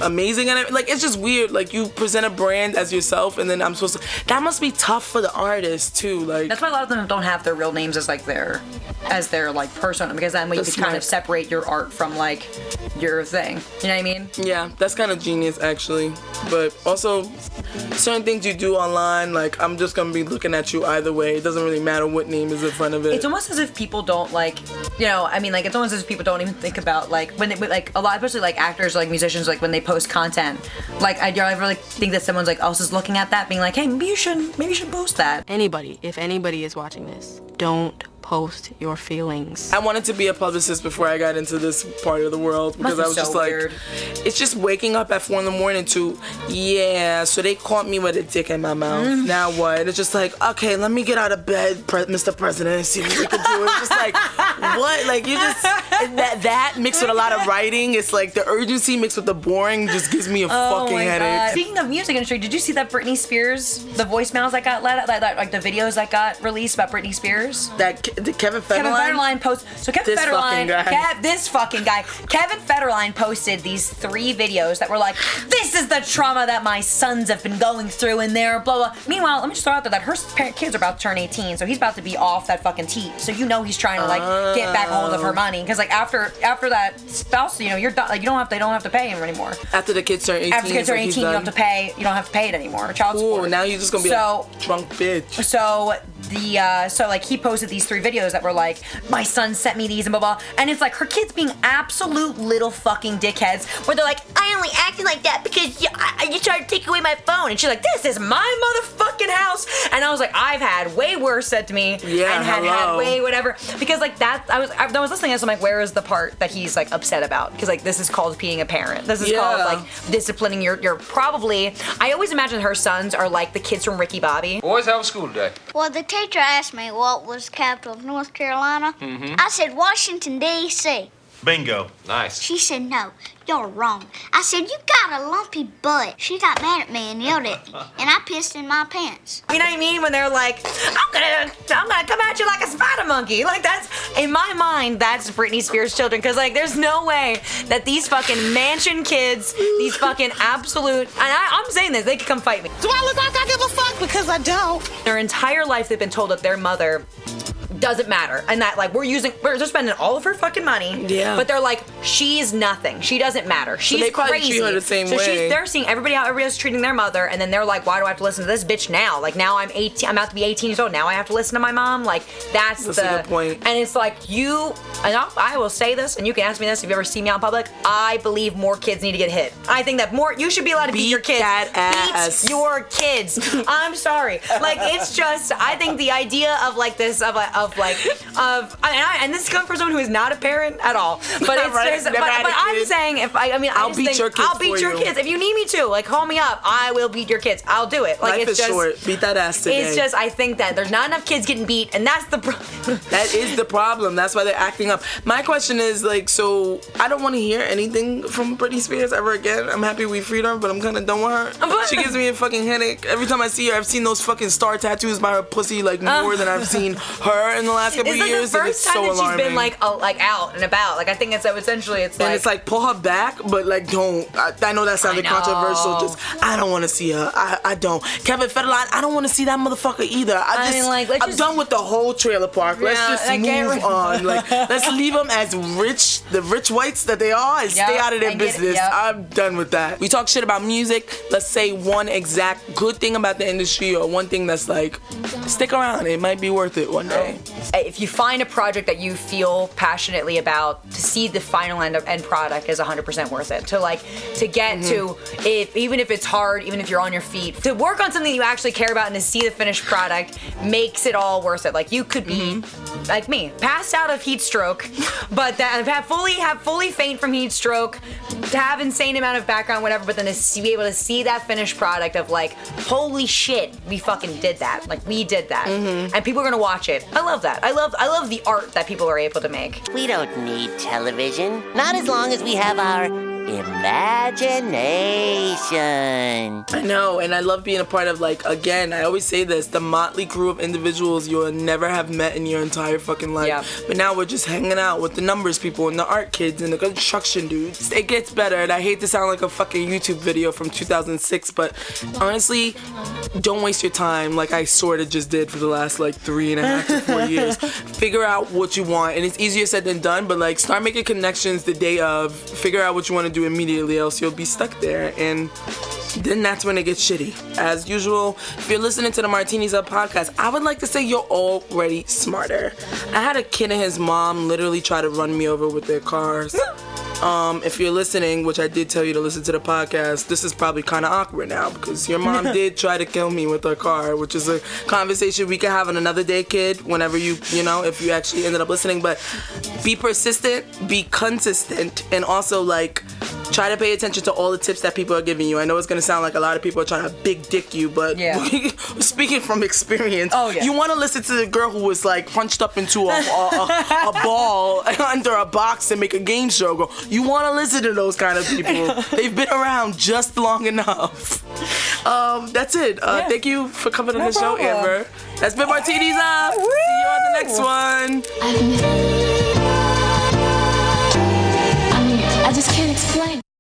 amazing and it, like it's just weird. Like you present a brand as yourself and then I'm supposed to that must be tough for the artist too like. That's why a lot of them don't have their real names as like their as their like persona because then you That's can kind of separate your art from like your thing. You know what I mean? yeah that's kind of genius actually. But also certain things you do online like I'm just gonna be looking at you either way. It doesn't really matter what name is in front of it. It's almost as if people don't like, you know, I mean, like it's almost as if people don't even think about like when they like a lot, especially like actors, like musicians, like when they post content. Like I don't ever like think that someone's like else is looking at that, being like, hey, maybe you should, maybe you should post that. Anybody, if anybody is watching this, don't post your feelings. I wanted to be a publicist before I got into this part of the world because Must I was so just like, weird. it's just waking up at four in the morning to, yeah, so they caught me with a dick in my mouth. Mm. Now what? It's just like, okay, let me get out of bed, Pre- Mr. President, and see what we can do. It's just like, what? Like you just that that mixed with a lot of writing. It's like the urgency mixed with the boring just gives me a Oh fucking headache. god! Speaking of music industry, did you see that Britney Spears, the voicemails that got let, like, like, like the videos that got released about Britney Spears? That The Kevin Federline. Kevin Federline post. So Kevin This Federline, guy. Kev, this fucking guy, Kevin Federline posted these three videos that were like, "This is the trauma that my sons have been going through in there." Blah blah. Meanwhile, let me just throw out there that her parent kids are about to turn 18, so he's about to be off that fucking teat. So you know he's trying to like get back hold of her money because like after after that spouse, you know you're done. Like you don't have to, they don't have to pay him anymore. After the kids turn 18, After the kids turn 18, he's you don't have to pay. You don't have to pay it anymore. Child support. Ooh, now you're just gonna be so, a drunk bitch. so the uh, so like he posted these three videos that were like, my son sent me these and blah blah, and it's like her kids being absolute little fucking dickheads, where they're like, I only acted like that because you, I, you tried to take away my phone, and she's like, this is my motherfucking house, and I was like, I've had way worse said to me, Yeah, and had had way whatever, because like that, I was I, I was listening to this, I'm like, where is the part that he's like upset about? Because like this is called being a parent, this is called like disciplining your your probably. I always imagine her sons are like the kids from Ricky Bobby. Boys, how was school today? Well, the teacher asked me what was the capital of North Carolina. Mm-hmm. I said Washington, D.C. Bingo. Nice. She said, no, you're wrong. I said, you got a lumpy butt. She got mad at me and yelled at me, and I pissed in my pants. You know what I mean? When they're like, I'm gonna, I'm gonna come at you like a spider monkey. Like that's, in my mind, that's Britney Spears' children. Cause like, there's no way that these fucking mansion kids, these fucking absolute, and I, I'm saying this, they could come fight me. Do I look like I give a fuck? Because I don't. Their entire life, they've been told that their mother doesn't matter, and that like we're using, we're just spending all of her fucking money. Yeah. But they're like, she's nothing. She doesn't matter. She's they probably crazy. treat her the same so way. she's, they're seeing everybody how everybody else is treating their mother, and then they're like, why do I have to listen to this bitch now? Like now I'm 18, I'm about to be 18 years old. Now I have to listen to my mom. Like that's, That's the a point. And it's like you, and I'll, I will say this, and you can ask me this if you ever see me out in public. I believe more kids need to get hit. I think that more you should be allowed to beat, your kids. that ass. Beat your kids. I'm sorry. Like it's just I think the idea of like this of, of of like of I, I, and this comes from someone who is not a parent at all. But it's Right, there's- but, but I'm saying if I, I mean I'll beat think your kids I'll beat your you. kids if you need me to. Like call me up. I will beat your kids. I'll do it. Like Life it's is just short. Beat that ass today. it's just I think that there's not enough kids getting beat, and that's the problem. That is the problem. That's why they're acting up. My question is like, so I don't want to hear anything from Britney Spears ever again. I'm happy we freed her, but I'm kind of done with her. she gives me a fucking headache every time I see her. I've seen those fucking star tattoos by her pussy like uh. more than I've seen her in the last couple It's like years. the first it's time so that she's alarming. been like uh, like out and about. Like I think it's essentially it's and like it's like pull her back, but like don't. I, I know that sounded controversial. Just I don't want to see her. I, I don't. Kevin Federline, I don't want to see that motherfucker either. I I just mean, like, I'm just- done with the whole trailer park. Let's just move on. Like let's leave them as rich, the rich whites that they are, and stay out of their it, business. yep. I'm done with that. We talk shit about music. Let's say one exact good thing about the industry, or one thing that's like, stick around. It might be worth it one day. If you find a project that you feel passionately about, to see the final end end product is 100% worth it. To like to get Mm-hmm. to if even if it's hard, even if you're on your feet, to work on something you actually care about and to see the finished product makes it all worth it. Like you could be Mm-hmm. like me, passed out of heat stroke, but that have fully have fully faint from heat stroke, to have insane amount of background, whatever. But then to see, be able to see that finished product of like, holy shit, we fucking did that. Like we did that, Mm-hmm. and people are gonna watch it. I love that. I love I love the art that people are able to make. We don't need television. Not as long as we have our imagination. I know, and I love being a part of like again. I always say this: the motley crew of individuals you'll never have met in your entire fucking life. Yeah. But now we're just hanging out with the numbers people and the art kids and the construction dudes. It gets better, and I hate to sound like a fucking YouTube video from 2006, but honestly, don't waste your time like I sort of just did for the last like three and a half to four years. Figure out what you want, and it's easier said than done. But like, start making connections the day of. Figure out what you want to do immediately, else you'll be stuck there. And then that's when it gets shitty. As usual, if you're listening to the Martinis Up podcast, I would like to say you're already smarter. I had a kid and his mom literally try to run me over with their cars. Um, if you're listening, which I did tell you to listen to the podcast, this is probably kind of awkward now because your mom did try to kill me with her car, which is a conversation we can have on another day, kid. Whenever you, you know, if you actually ended up listening, but be persistent, be consistent, and also like try to pay attention to all the tips that people are giving you. I know it's gonna sound like a lot of people are trying to big dick you, but speaking from experience, oh, yeah. you want to listen to the girl who was like punched up into a, a, a, a ball under a box and make a game show go. You want to listen to those kind of people. They've been around just long enough. Um, that's it. Uh, Thank you for coming on the show. Amber. That's been Martini's up. See you on the next one. I just can't explain.